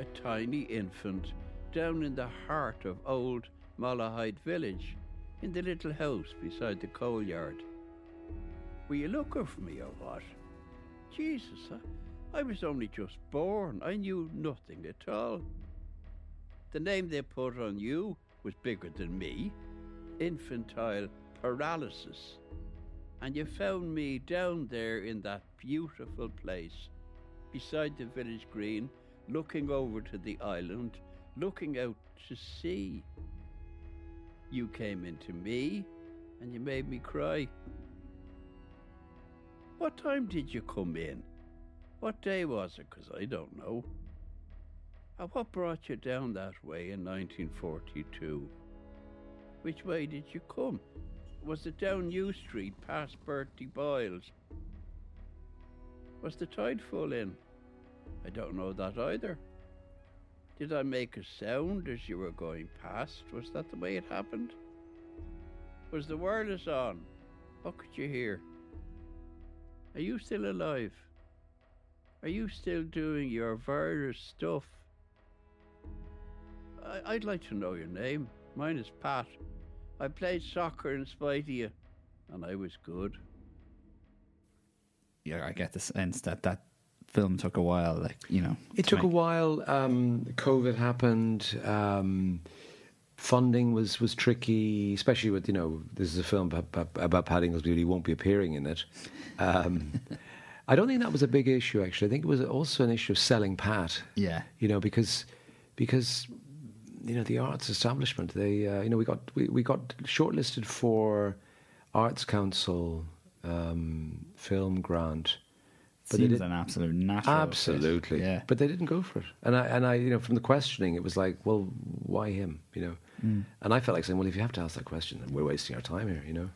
A tiny infant down in the heart of old Malahide village, in the little house beside the coal yard. Were you looking for me or what? Jesus, I, I was only just born. I knew nothing at all. The name they put on you was bigger than me infantile paralysis and you found me down there in that beautiful place beside the village green, looking over to the island, looking out to sea. You came into me and you made me cry. What time did you come in? What day was it? Because I don't know. And what brought you down that way in 1942? Which way did you come? Was it down New Street past Bertie Boyle's? Was the tide full in? I don't know that either. Did I make a sound as you were going past? Was that the way it happened? Was the wireless on? What could you hear? Are you still alive? Are you still doing your virus stuff? I- I'd like to know your name. Mine is Pat. I played soccer in spite of you, and I was good. Yeah, I get the sense that that film took a while. Like you know, It to took a while. Um, COVID happened. Um, funding was, was tricky, especially with you know this is a film about, about Pat Ingoldsby. He won't be appearing in it. Um, I don't think that was a big issue. Actually, I think it was also an issue of selling Pat. Yeah, You know because because you know the arts establishment. They uh, you know we got we, we got shortlisted for Arts Council um, film grant. But seems an absolute natural. fit. Absolutely. Yeah, But they didn't go for it. And I, and I, you know, from the questioning, it was like, well, why him? You know. Mm. And I felt like saying, well, if you have to ask that question, then we're wasting our time here. You know.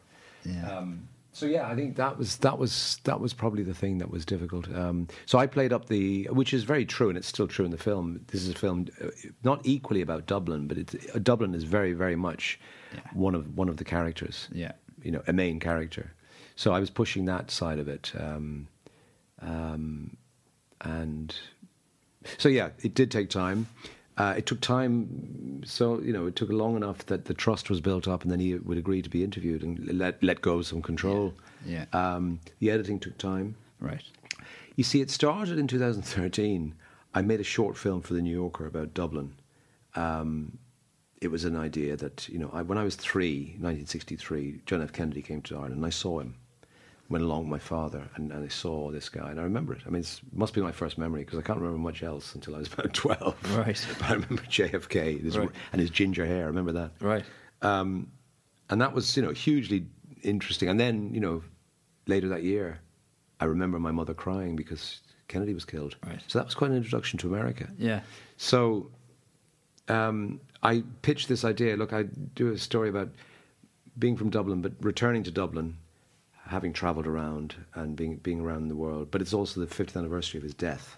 yeah. Um, so yeah, I think that was that was that was probably the thing that was difficult. Um, so I played up the, which is very true, and it's still true in the film. This is a film uh, not equally about Dublin, but it's, uh, Dublin is very, very much Yeah. one of one of the characters yeah. you know, a main character. So I was pushing that side of it. Um, um, and so, yeah, it did take time. Uh, it took time, so you know, it took long enough that the trust was built up, and then he would agree to be interviewed and let let go of some control. Yeah. Um, the editing took time. Right. You see, it started in 2013. I made a short film for the New Yorker about Dublin. Um, it was an idea that, you know, I, when I was three, 1963, John F. Kennedy came to Ireland and I saw him. Went along with my father and, and I saw this guy and I remember it. I mean, it must be my first memory because I can't remember much else until I was about 12. Right. But I remember JFK his, Right. and his ginger hair. I remember that. Right. Um, and that was, you know, hugely interesting. And then, you know, later that year, I remember my mother crying because Kennedy was killed. Right. So that was quite an introduction to America. Yeah. So um, I pitched this idea. Look, I do a story about being from Dublin, but returning to Dublin, having travelled around and being being around the world. But it's also the 50th anniversary of his death.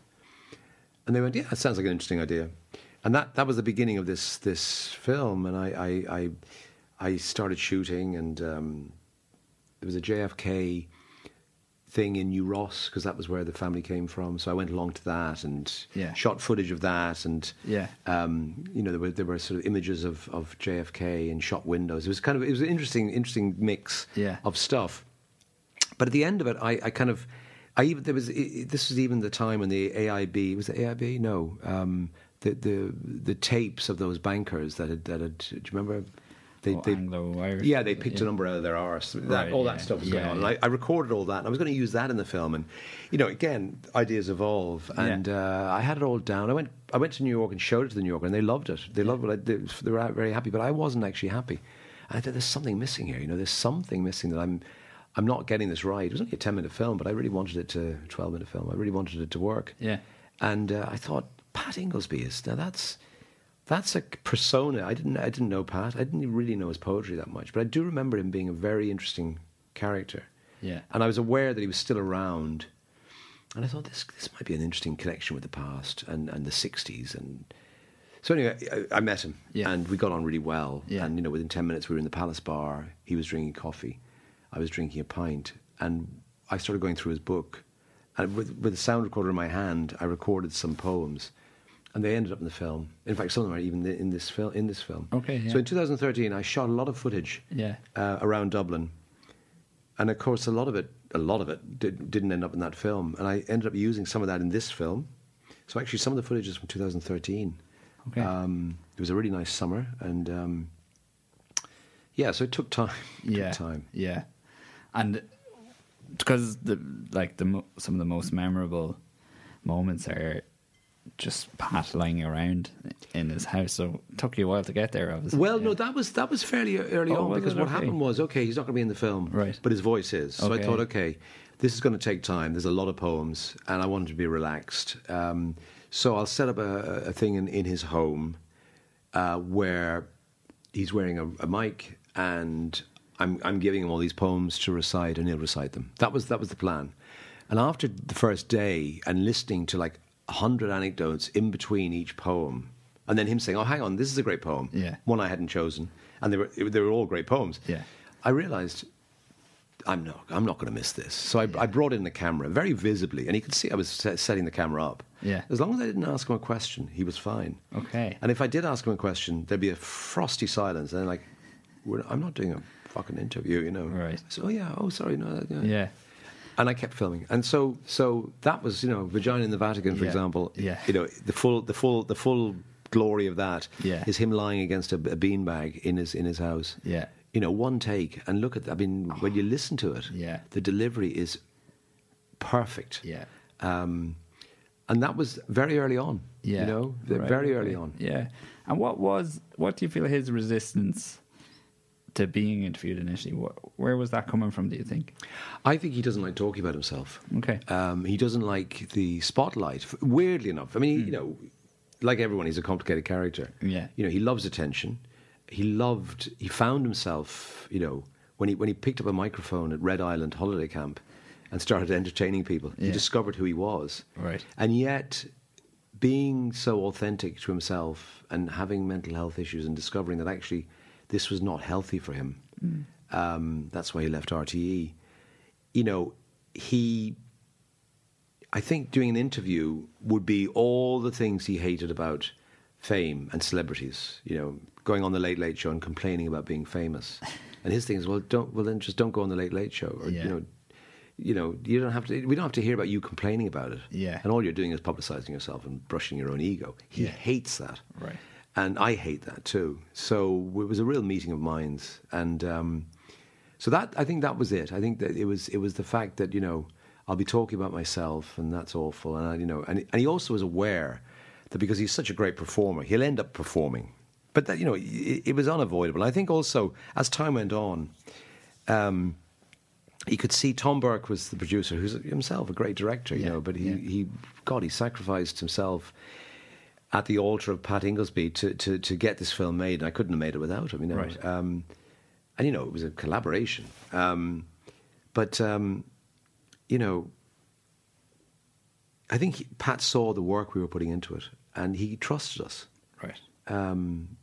And they went, "Yeah, that sounds like an interesting idea." And that, that was the beginning of this this film. And I I, I, I started shooting, and um, there was a JFK thing in New Ross because that was where the family came from. So I went along to that and Yeah. shot footage of that, and Yeah. um, you know there were there were sort of images of, of JFK in shop windows. It was kind of it was an interesting interesting mix Yeah. of stuff. But at the end of it, I, I kind of I even there was this was even the time when the AIB was it AIB no um, the the the tapes of those bankers that had that had do you remember? They, Oh, they yeah they picked Yeah. a number out of their arse. That, Right, all yeah. that stuff was Yeah, going on I, I recorded all that and I was going to use that in the film and you know again ideas evolve and uh, I had it all down. I went I went to New York and showed it to the New Yorker and they loved it. They loved what I did they were very happy but I wasn't actually happy. And I thought there's something missing here you know there's something missing that I'm I'm not getting this right it was only a 10 minute film but I really wanted it to 12 minute film I really wanted it to work Yeah. and uh, I thought Pat Ingoldsby is now that's that's a persona. I didn't I didn't know Pat. I didn't really know his poetry that much, but I do remember him being a very interesting character. Yeah. And I was aware that he was still around. And I thought this this might be an interesting connection with the past and, and the sixties and so anyway, I, I met him Yeah. and we got on really well. Yeah. And you know, within ten minutes we were in the Palace Bar. He was drinking coffee, I was drinking a pint, and I started going through his book. And with with a sound recorder in my hand, I recorded some poems, and they ended up in the film. In fact, some of them are even in this film. In this film. Okay, yeah. So in 2013, I shot a lot of footage Yeah. uh, around Dublin, and of course, a lot of it, a lot of it did, didn't end up in that film, and I ended up using some of that in this film. So actually, some of the footage is from 2013. Okay. Um, it was a really nice summer, and um, yeah, so it took time. It yeah. took time. Yeah. And because the like the some of the most memorable moments are just Pat lying around in his house. So it took you a while to get there, obviously. Well, Yeah. no, that was that was fairly early Oh, on because what Okay. happened was okay, he's not going to be in the film, Right. But his voice is. So I thought, okay, this is going to take time. There's a lot of poems, and I wanted to be relaxed. Um, so I'll set up a, a thing in, in his home uh, where he's wearing a, a mic, and I'm I'm giving him all these poems to recite, and he'll recite them. That was that was the plan. And after the first day, and listening to like hundred anecdotes in between each poem, and then him saying, "Oh, hang on, this is a great poem." Yeah. one I hadn't chosen, and they were they were all great poems. Yeah. I realised I'm not I'm not going to miss this. So I, I brought in the camera very visibly, and he could see I was setting the camera up. Yeah. As long as I didn't ask him a question, he was fine. Okay. And if I did ask him a question, there'd be a frosty silence, and then like, we're, I'm not doing a fucking interview, you know. Right. So oh yeah, oh sorry, no. no. Yeah. And I kept filming, and so so that was you know vagina in the Vatican, for Yeah. example. Yeah. You know the full the full the full glory of that Yeah. is him lying against a, a beanbag in his in his house. Yeah. You know, one take, and look at. I mean, when you listen to it, Yeah. the delivery is perfect. Yeah. Um, and that was very early on. Yeah. You know, Right, very early on. Yeah. And what was what do you feel his resistance to being interviewed initially? Where was that coming from? Do you think? I think he doesn't like talking about himself. Okay. Um, he doesn't like the spotlight. Weirdly enough, I mean, you know, like everyone, he's a complicated character. Hmm. Yeah. You know, he loves attention. He loved. He found himself. You know, when he when he picked up a microphone at Red Island holiday camp and started entertaining people, he discovered who he was. Right. And yet, being so authentic to himself and having mental health issues and discovering that actually this was not healthy for him. Um, that's why he left RTE. You know, he. I think doing an interview would be all the things he hated about fame and celebrities. You know, going on the Late Late Show and complaining about being famous. And his thing is, well, don't well then just don't go on the Late Late Show, or Yeah. you know, you know, you don't have to. We don't have to hear about you complaining about it. Yeah. And all you're doing is publicizing yourself and brushing your own ego. He Yeah. hates that. Right. And I hate that too. So it was a real meeting of minds. And um, so that I think that was it. I think that it was it was the fact that you know I'll be talking about myself and that's awful. And I, you know, and and he also was aware that because he's such a great performer, he'll end up performing. But that you know, it, it was unavoidable. I think also as time went on. Um, he could see Tom Burke was the producer, who's himself a great director, you Yeah, know. But he, yeah. he, God, he sacrificed himself at the altar of Pat Ingoldsby to, to, to get this film made, and I couldn't have made it without him, you know. Right. Um, and you know, it was a collaboration. Um, but um, you know, I think he, Pat saw the work we were putting into it, and he trusted us. Right. Um,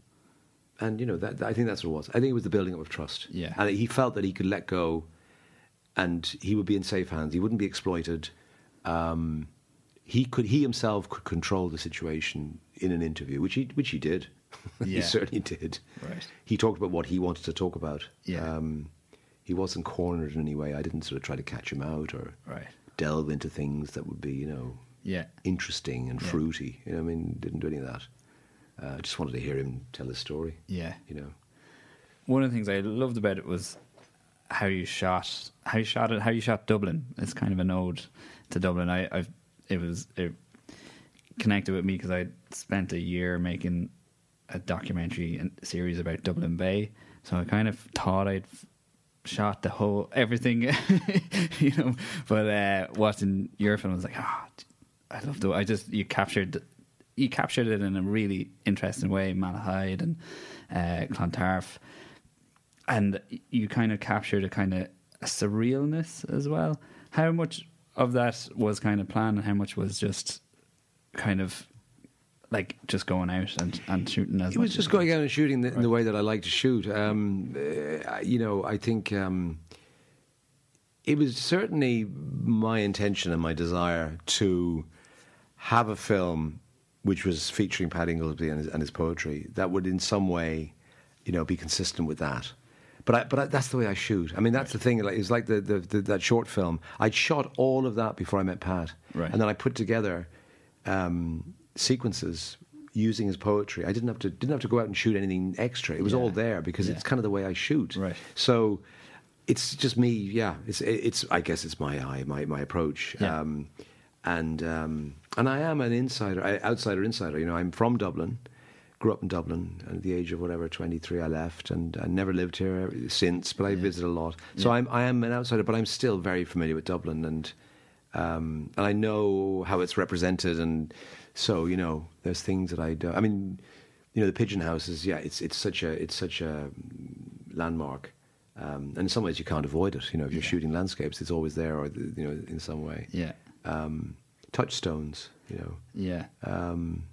and you know, that, I think that's what it was. I think it was the building up of trust. Yeah. and he felt that he could let go, and he would be in safe hands. He wouldn't be exploited. Um, he could, he himself could control the situation in an interview, which he, which he did. he certainly did. Right. He talked about what he wanted to talk about. Yeah. Um, he wasn't cornered in any way. I didn't sort of try to catch him out or Right. delve into things that would be, you know, Yeah. interesting and Yeah. fruity. You know, I mean, didn't do any of that. Uh, I just wanted to hear him tell his story. Yeah. You know. One of the things I loved about it was how you shot, how you shot it, how you shot Dublin. It's kind of an ode to Dublin. I, I it was it connected with me because I spent a year making a documentary and series about Dublin Bay. So I kind of thought I'd shot the whole everything, you know. But uh, watching your film, I was like, oh, I love the. I just you captured you captured it in a really interesting way, Malahide and uh, Clontarf, and you kind of captured a kind of a surrealness as well. How much of that was kind of planned, and how much was just kind of like just going out and, and shooting as It was just going out and shooting the, in the way that I like to shoot. Um, uh, you know, I think um, it was certainly my intention and my desire to have a film which was featuring Pat Ingoldsby and his, and his poetry that would, in some way, you know, be consistent with that. But I, but I, that's the way I shoot. I mean, that's the thing. Like, it's like the, the, the that short film. I'd shot all of that before I met Pat, Right. and then I put together um, sequences using his poetry. I didn't have to didn't have to go out and shoot anything extra. It was Yeah. all there because Yeah. it's kind of the way I shoot. Right. So it's just me. Yeah. It's it's. I guess it's my eye, my my approach. Yeah. Um, and um, and I am an insider, I, outsider insider. You know, I'm from Dublin. Grew up in Dublin. At the age of whatever, 23, I left, and I never lived here since. But I visit a lot, so Yeah. I'm I am an outsider, but I'm still very familiar with Dublin, and um, and I know how it's represented, and so you know, there's things that I do. I mean, you know, the Pigeon House is yeah, it's it's such a it's such a landmark, um, and in some ways you can't avoid it. You know, if you're Yeah. shooting landscapes, it's always there, or you know, in some way. Yeah, Um, touchstones, you know. yeah, Um,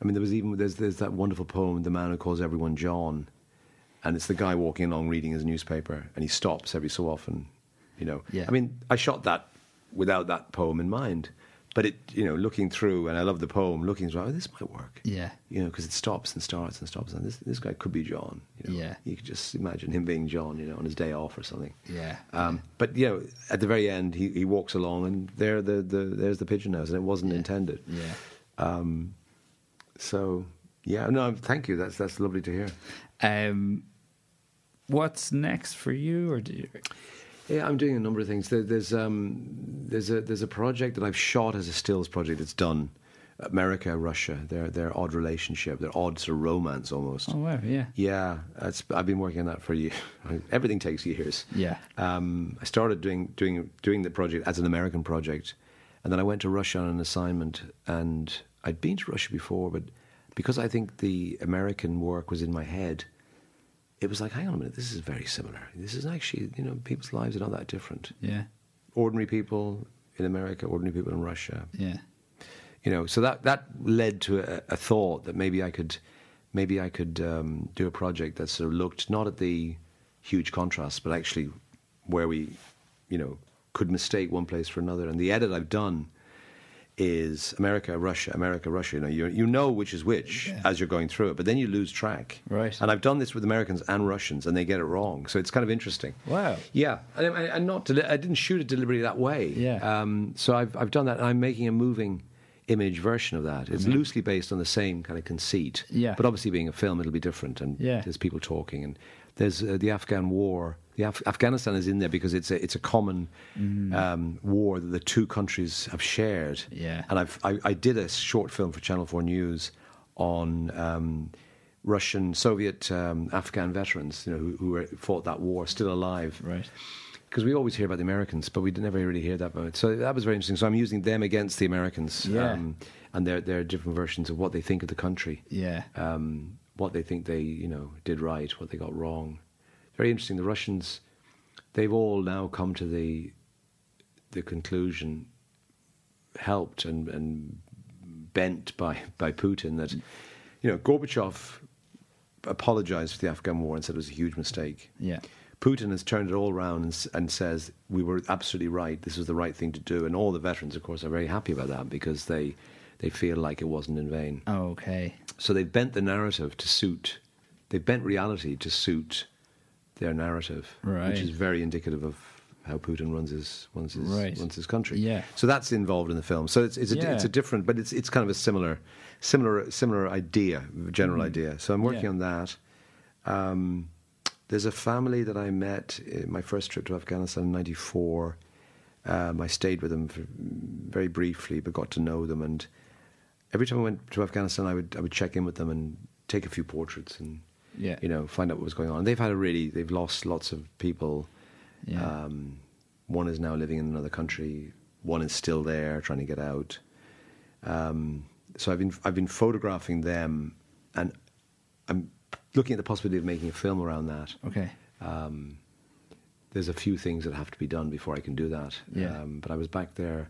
I mean, there was even there's there's that wonderful poem, "The Man Who Calls Everyone John," and it's the guy walking along reading his newspaper, and he stops every so often. You know, Yeah. I mean, I shot that without that poem in mind, but it, you know, looking through, and I love the poem. Looking through, oh, this might work. Yeah. You know, because it stops and starts and stops, and this this guy could be John. You know? Yeah. You could just imagine him being John, you know, on his day off or something. Yeah. Um, But you know, at the very end, he, he walks along, and there the, the there's the pigeon house, and it wasn't intended. Yeah. So yeah, no, thank you. That's that's lovely to hear. Um, what's next for you, or do you? Yeah, I'm doing a number of things. There, there's um, there's a there's a project that I've shot as a stills project. It's done. America, Russia, their their odd relationship, their odd sort of romance almost. Oh wow, yeah, Yeah, that's, I've been working on that for years. Everything takes years. Yeah. Um, I started doing doing doing the project as an American project, and then I went to Russia on an assignment. And I'd been to Russia before, but because I think the American work was in my head, it was like, hang on a minute, this is very similar. This is actually, you know, people's lives are not that different. yeah, Ordinary people in America, ordinary people in Russia yeah, you know so that that led to a, a thought that maybe i could maybe i could um, do a project that sort of looked not at the huge contrasts but actually where we you know could mistake one place for another and the edit i've done is america russia america russia you know you, you know which is which Yeah. as you're going through it but then you lose track Right. and i've done this with americans and russians and they get it wrong so it's kind of interesting Wow. yeah, and, I- and not deli- I didn't shoot it deliberately that way. Yeah. Um, so I've I've done that, and I'm making a moving image version of that. It's loosely based on the same kind of conceit. Mm-hmm. Yeah. But obviously, being a film, it'll be different, and Yeah. there's people talking, and there's uh, the Afghan War. The Af- Afghanistan is in there because it's a it's a common um, war that the two countries have shared. Yeah. And I've I, I did a short film for Channel Four News on. Um, Russian, Soviet, um, Afghan veterans, you know, who, who were, fought that war, still alive right, because we always hear about the Americans, but we never really hear that about. So that was very interesting. So I'm using them against the Americans, um, Yeah. and their their different versions of what they think of the country, yeah, um, what they think they you know did right, what they got wrong. Very interesting. The Russians, they've all now come to the the conclusion, helped and and bent by by Putin that you know Gorbachev apologized for the Afghan war and said it was a huge mistake. yeah, Putin has turned it all around and, and says we were absolutely right. This was the right thing to do, and all the veterans, of course, are very happy about that because they they feel like it wasn't in vain. okay, So they've bent the narrative to suit. They've bent reality to suit their narrative, Right. which is very indicative of how Putin runs his runs his, Right. runs his country. Yeah. So that's involved in the film. So it's it's a, Yeah. it's a different, but it's it's kind of a similar similar similar idea, general idea. So I'm working. Yeah. on that. Um, there's a family that I met in my first trip to Afghanistan in '94. Um, I stayed with them for, very briefly, but got to know them. And every time I went to Afghanistan, I would I would check in with them and take a few portraits and Yeah. you know find out what was going on. They've had a really they've lost lots of people. Yeah. Um, one is now living in another country. One is still there, trying to get out. Um, so I've been I've been photographing them, and I'm looking at the possibility of making a film around that. okay, Um, there's a few things that have to be done before I can do that. Yeah. Um, but I was back there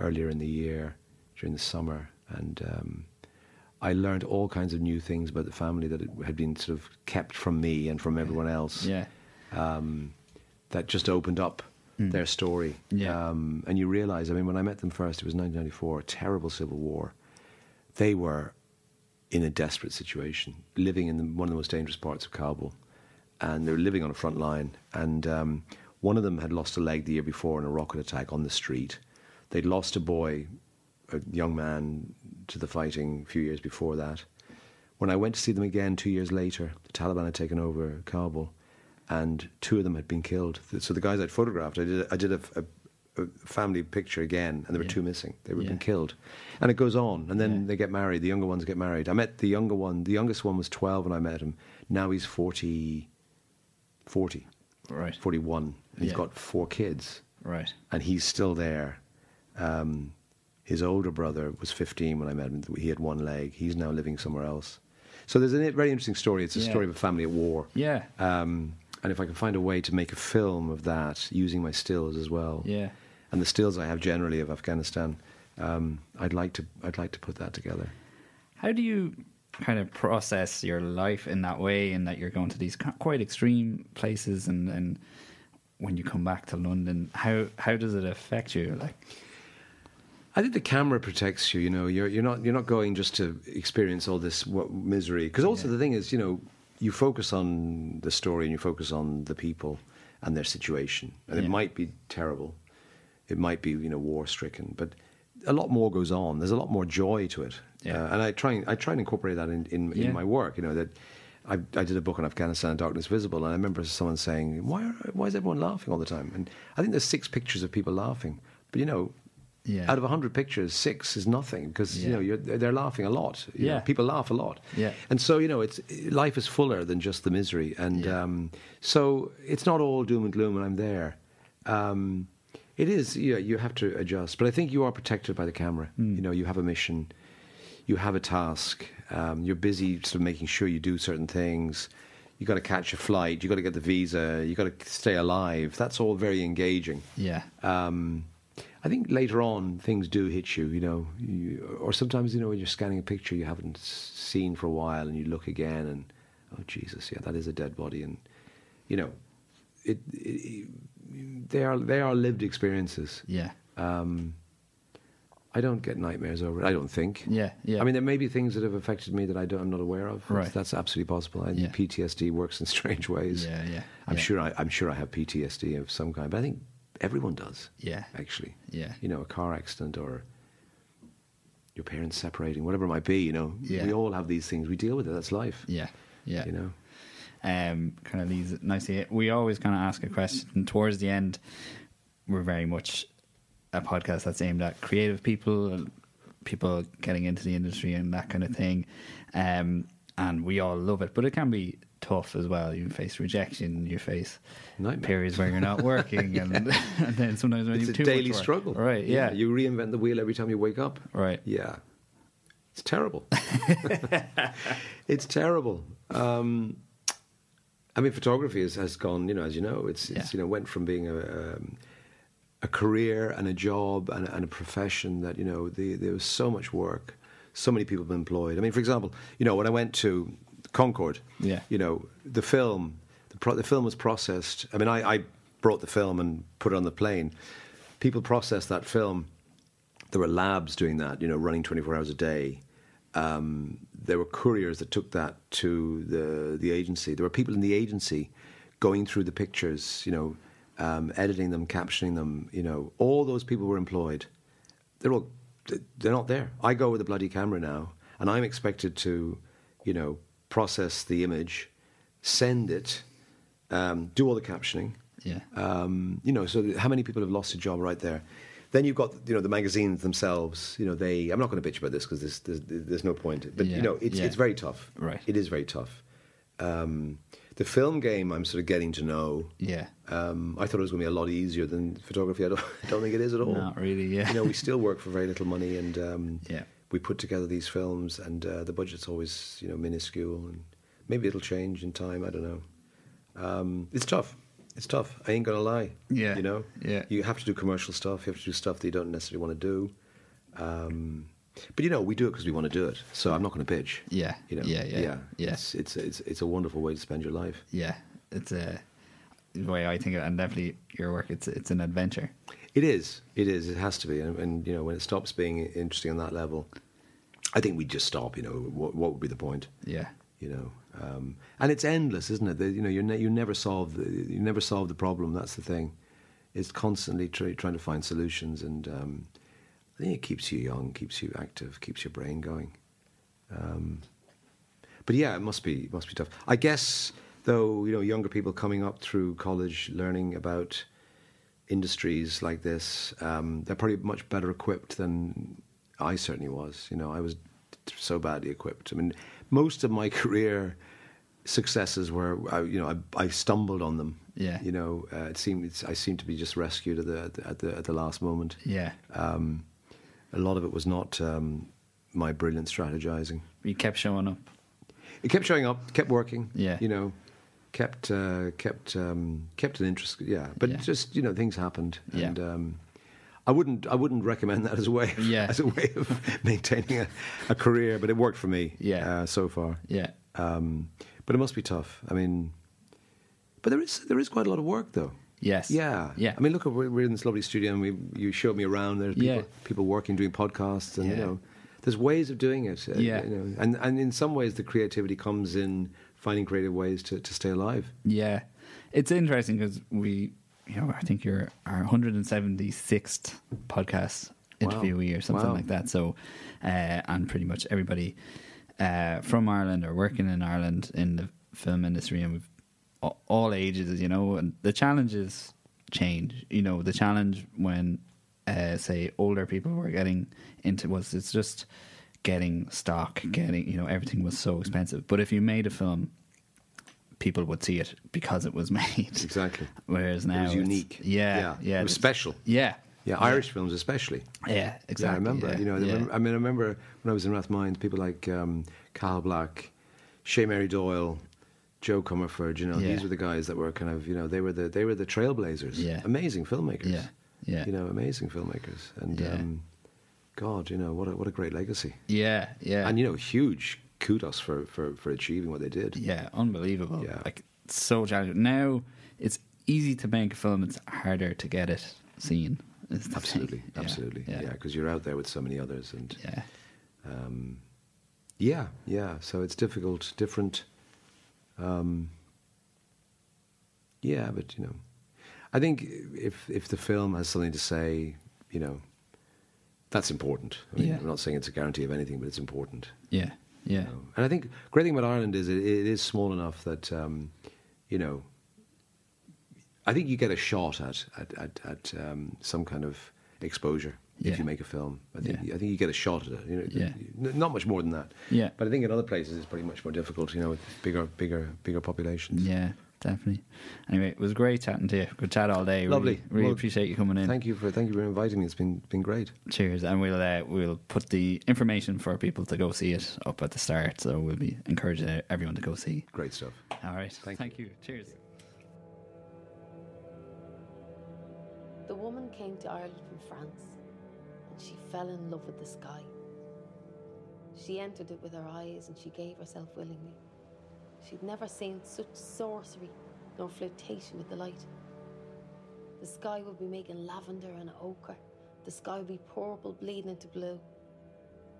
earlier in the year during the summer, and um, I learned all kinds of new things about the family that had been sort of kept from me and from everyone else. yeah, Um, that just opened up their story. Yeah. Um, and you realize, I mean, when I met them first, it was 1994, a terrible civil war. They were in a desperate situation, living in the, one of the most dangerous parts of Kabul. And they were living on a front line. And um, one of them had lost a leg the year before in a rocket attack on the street. They'd lost a boy, a young man, to the fighting a few years before that. When I went to see them again two years later, the Taliban had taken over Kabul, and two of them had been killed. So the guys I'd photographed, I did, I did a, a, a family picture again, and there were Yeah. two missing. They were Yeah. been killed, and it goes on. And then Yeah. they get married. The younger ones get married. I met the younger one. The youngest one was twelve when I met him. Now he's 40, 40, right, 41. And he's got four kids right, and he's still there. Um, his older brother was 15 when I met him. He had one leg. He's now living somewhere else. So there's a very interesting story. It's a Yeah. story of a family at war. yeah, Um, and if I can find a way to make a film of that using my stills as well, yeah. and the stills I have generally of Afghanistan, um, I'd like to. I'd like to put that together. How do you kind of process your life in that way, in that you're going to these quite extreme places, and, and when you come back to London, how how does it affect you? Like, I think the camera protects you. You know, you're you're not you're not going just to experience all this what, misery. Because also Yeah. the thing is, you know, you focus on the story and you focus on the people and their situation, and Yeah. it might be terrible, it might be you know war stricken, but a lot more goes on. There's a lot more joy to it, Yeah. uh, and I try and I try and incorporate that in in, in my work. You know that. I, I did a book on Afghanistan, Darkness Visible, and I remember someone saying, "Why, are, why is everyone laughing all the time?" And I think there's six pictures of people laughing, but you know, Yeah. out of 100 pictures, six is nothing because you Yeah. know you're, they're laughing a lot. you know. People laugh a lot. Yeah. and so you know, it's life is fuller than just the misery, and Yeah. um, so it's not all doom and gloom when I'm there. Um, it is, you know, you have to adjust, but I think you are protected by the camera. Hmm. You know, you have a mission, you have a task, um, you're busy sort of making sure you do certain things. You got to catch a flight. You got to get the visa. You got to stay alive. That's all very engaging yeah, um, I think later on things do hit you, you know, you, or sometimes you know when you're scanning a picture you haven't seen for a while, and you look again, and oh Jesus, yeah, that is a dead body, and you know, it, it they are they are lived experiences. yeah, Um, I don't get nightmares over it. I don't think. yeah, yeah. I mean, there may be things that have affected me that I don't, I'm not aware of. Right. That's, absolutely possible. I Yeah. think PTSD works in strange ways. yeah, yeah. I'm yeah. sure I, I'm sure I have PTSD of some kind, but I think everyone does. Yeah, Actually, yeah, you know, a car accident or your parents separating, whatever it might be. You know, Yeah. we all have these things. We deal with it. That's life. yeah, yeah. You know. um, kind of leads it nicely. We always kind of ask a question towards the end. We're very much a podcast that's aimed at creative people, people getting into the industry and that kind of thing. Um, and we all love it, but it can be tough as well. You face rejection, you face Nightmare. periods where you're not working, and, and then sometimes when It's you a too daily struggle. Right? Yeah. You reinvent the wheel every time you wake up. right. Yeah. It's terrible. it's terrible. Um, I mean, photography has, has gone, you know, as you know, it's, it's Yeah. you know, went from being a, um, a career and a job and, and a profession that, you know, the, there was so much work, so many people employed. I mean, for example, you know, when I went to Concord, Yeah. you know, the film, the, pro- the film was processed. I mean, I, I brought the film and put it on the plane. People processed that film there were labs doing that, you know, running 24 hours a day. Um, there were couriers that took that to the the agency. There were people in the agency going through the pictures, you know, um, editing them, captioning them. You know, all those people were employed. They're all they're not there. I go with a bloody camera now, and I'm expected to, you know, process the image, send it, um, do all the captioning. Yeah. Um, you know, so how many people have lost a job right there? Then you've got you know the magazines themselves. You know, they. I'm not going to bitch about this because there's, there's there's no point. But Yeah, you know, it's yeah. it's very tough. Right. It is very tough. Um, the film game, I'm sort of getting to know. Yeah. Um, I thought it was going to be a lot easier than photography. I don't, I don't think it is at all. Not really. Yeah. You know, we still work for very little money, and um, Yeah. We put together these films, and uh, the budget's always you know minuscule, and maybe it'll change in time. I don't know. Um, it's tough. It's tough. I ain't gonna lie. Yeah. You know. Yeah. You have to do commercial stuff. You have to do stuff that you don't necessarily want to do. Um, but you know, we do it because we want to do it. So I'm not going to bitch. Yeah. You know. Yeah. Yeah. Yeah. Yeah. It's, it's it's it's a wonderful way to spend your life. yeah, it's a the way I think of it, and definitely your work. It's it's an adventure. It is. It is. It has to be. And, and you know, when it stops being interesting on that level, I think we just stop. You know, what, what would be the point? Yeah, You know, um, and it's endless, isn't it? The, you know, you ne- you never solve the, you never solve the problem. That's the thing. It's constantly try, trying to find solutions, and um, I think it keeps you young, keeps you active, keeps your brain going. Um, but yeah, it must be must be tough. I guess though, you know, younger people coming up through college, learning about industries like this, um, they're probably much better equipped than I certainly was. You know, I was so badly equipped. I mean, most of my career successes were, I, you know, I, I stumbled on them. Yeah. You know, uh, it seemed it's, I seemed to be just rescued at the at the at the, at the last moment. yeah. Um, a lot of it was not um, my brilliant strategizing. You kept showing up. It kept showing up, kept working. Yeah. You know, kept uh, kept um, kept an interest. Yeah, but Yeah. just you know things happened, Yeah. and um, I wouldn't I wouldn't recommend that as a way of, Yeah. as a way of maintaining a, a career, but it worked for me. Yeah. uh, so far. Yeah. Um, but it must be tough. I mean, but there is there is quite a lot of work though. Yes. Yeah, Yeah. I mean, look, we're, we're in this lovely studio, and we you showed me around. There's people, Yeah. people working, doing podcasts, and you know, there's ways of doing it. uh, Yeah. you know, and and in some ways, the creativity comes in finding creative ways to, to stay alive. Yeah, it's interesting because we, you know, I think you're our 176th podcast Wow. interviewee or something Wow. like that. So, uh, and pretty much everybody uh, from Ireland or working in Ireland in the film industry, and we've all ages, you know, and the challenges change. You know, the challenge when, uh, say, older people were getting into was it's just getting stock, getting you know, everything was so expensive. But if you made a film people would see it because it was made. Exactly. Whereas now it was it's- unique. Yeah, yeah, yeah, It was special. Yeah, Yeah, Irish films especially. yeah, exactly. Yeah, I remember. yeah, you know, I yeah. remember- I mean, I remember when I was in Rathmines, people like um, Cathal Black, Shea Mary Doyle, Joe Comerford. You know, Yeah. these were the guys that were kind of, you know, they were the they were the trailblazers. Yeah. amazing filmmakers. Yeah, yeah. you know, amazing filmmakers. And Yeah. um, God, you know, what a what a great legacy. yeah, yeah, And you know, huge kudos for for for achieving what they did. yeah, unbelievable. Yeah. Like so challenging. Now it's easy to make a film; it's harder to get it seen. Absolutely, Yeah, absolutely. yeah, Yeah, because you're out there with so many others, and yeah, um, yeah, yeah. So it's difficult, different. Um, yeah, but you know, I think if if the film has something to say, you know, that's important. I mean, Yeah. I'm not saying it's a guarantee of anything, but it's important. yeah, yeah, you know. And I think great thing about Ireland is it, it is small enough that um, you know. I think you get a shot at at at, at um, some kind of exposure Yeah. if you make a film. I think Yeah. I think you get a shot at it. You know, Yeah. not much more than that. Yeah. But I think in other places it's pretty much more difficult. You know, with bigger, bigger, bigger populations. yeah, definitely. Anyway, it was great chatting to you. Good chat all day. Really- Lovely. Really, Well, appreciate you coming in. Thank you for thank you for inviting me. It's been been great. Cheers, and we'll uh, we'll put the information for people to go see it up at the start. So we'll be encouraging everyone to go see. Great stuff. All right, Thank you. Cheers. The woman came to Ireland from France and she fell in love with the sky. She entered it with her eyes and she gave herself willingly. She'd never seen such sorcery nor flirtation with the light. The sky would be making lavender and ochre. The sky would be purple bleeding into blue.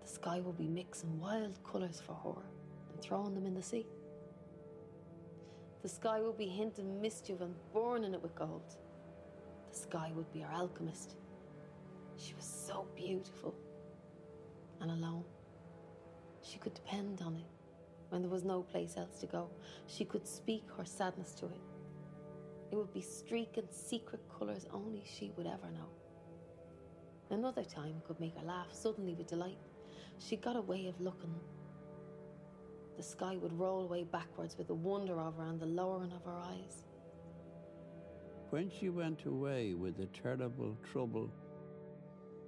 The sky would be mixing wild colours for her and throwing them in the sea. The sky would be hinting mischief and burning it with gold. The sky would be our alchemist. She was so beautiful and alone. She could depend on it when there was no place else to go. She could speak her sadness to it. It would be streaking secret colours only she would ever know. Another time could make her laugh suddenly with delight. She got a way of looking. The sky would roll away backwards with the wonder of her and the lowering of her eyes. When she went away with the terrible trouble,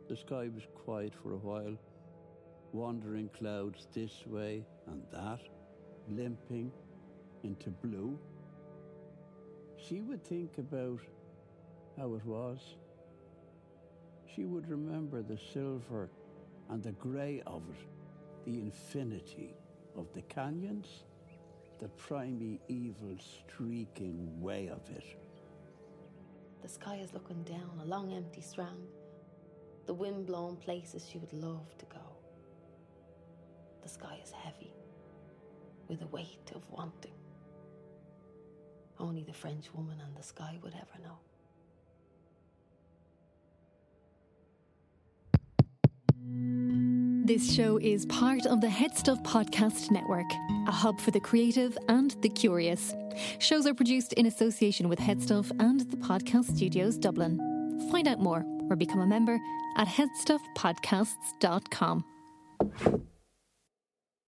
the sky was quiet for a while, wandering clouds this way and that, limping into blue. She would think about how it was. She would remember the silver and the grey of it, the infinity of the canyons, the primeval streaking way of it. The sky is looking down a long empty strand, the wind blown places she would love to go. The sky is heavy with the weight of wanting. Only the French woman and the sky would ever know. This show is part of the HeadStuff Podcast Network, a hub for the creative and the curious. Shows are produced in association with HeadStuff and the Podcast Studios Dublin. Find out more or become a member at headstuffpodcasts.com.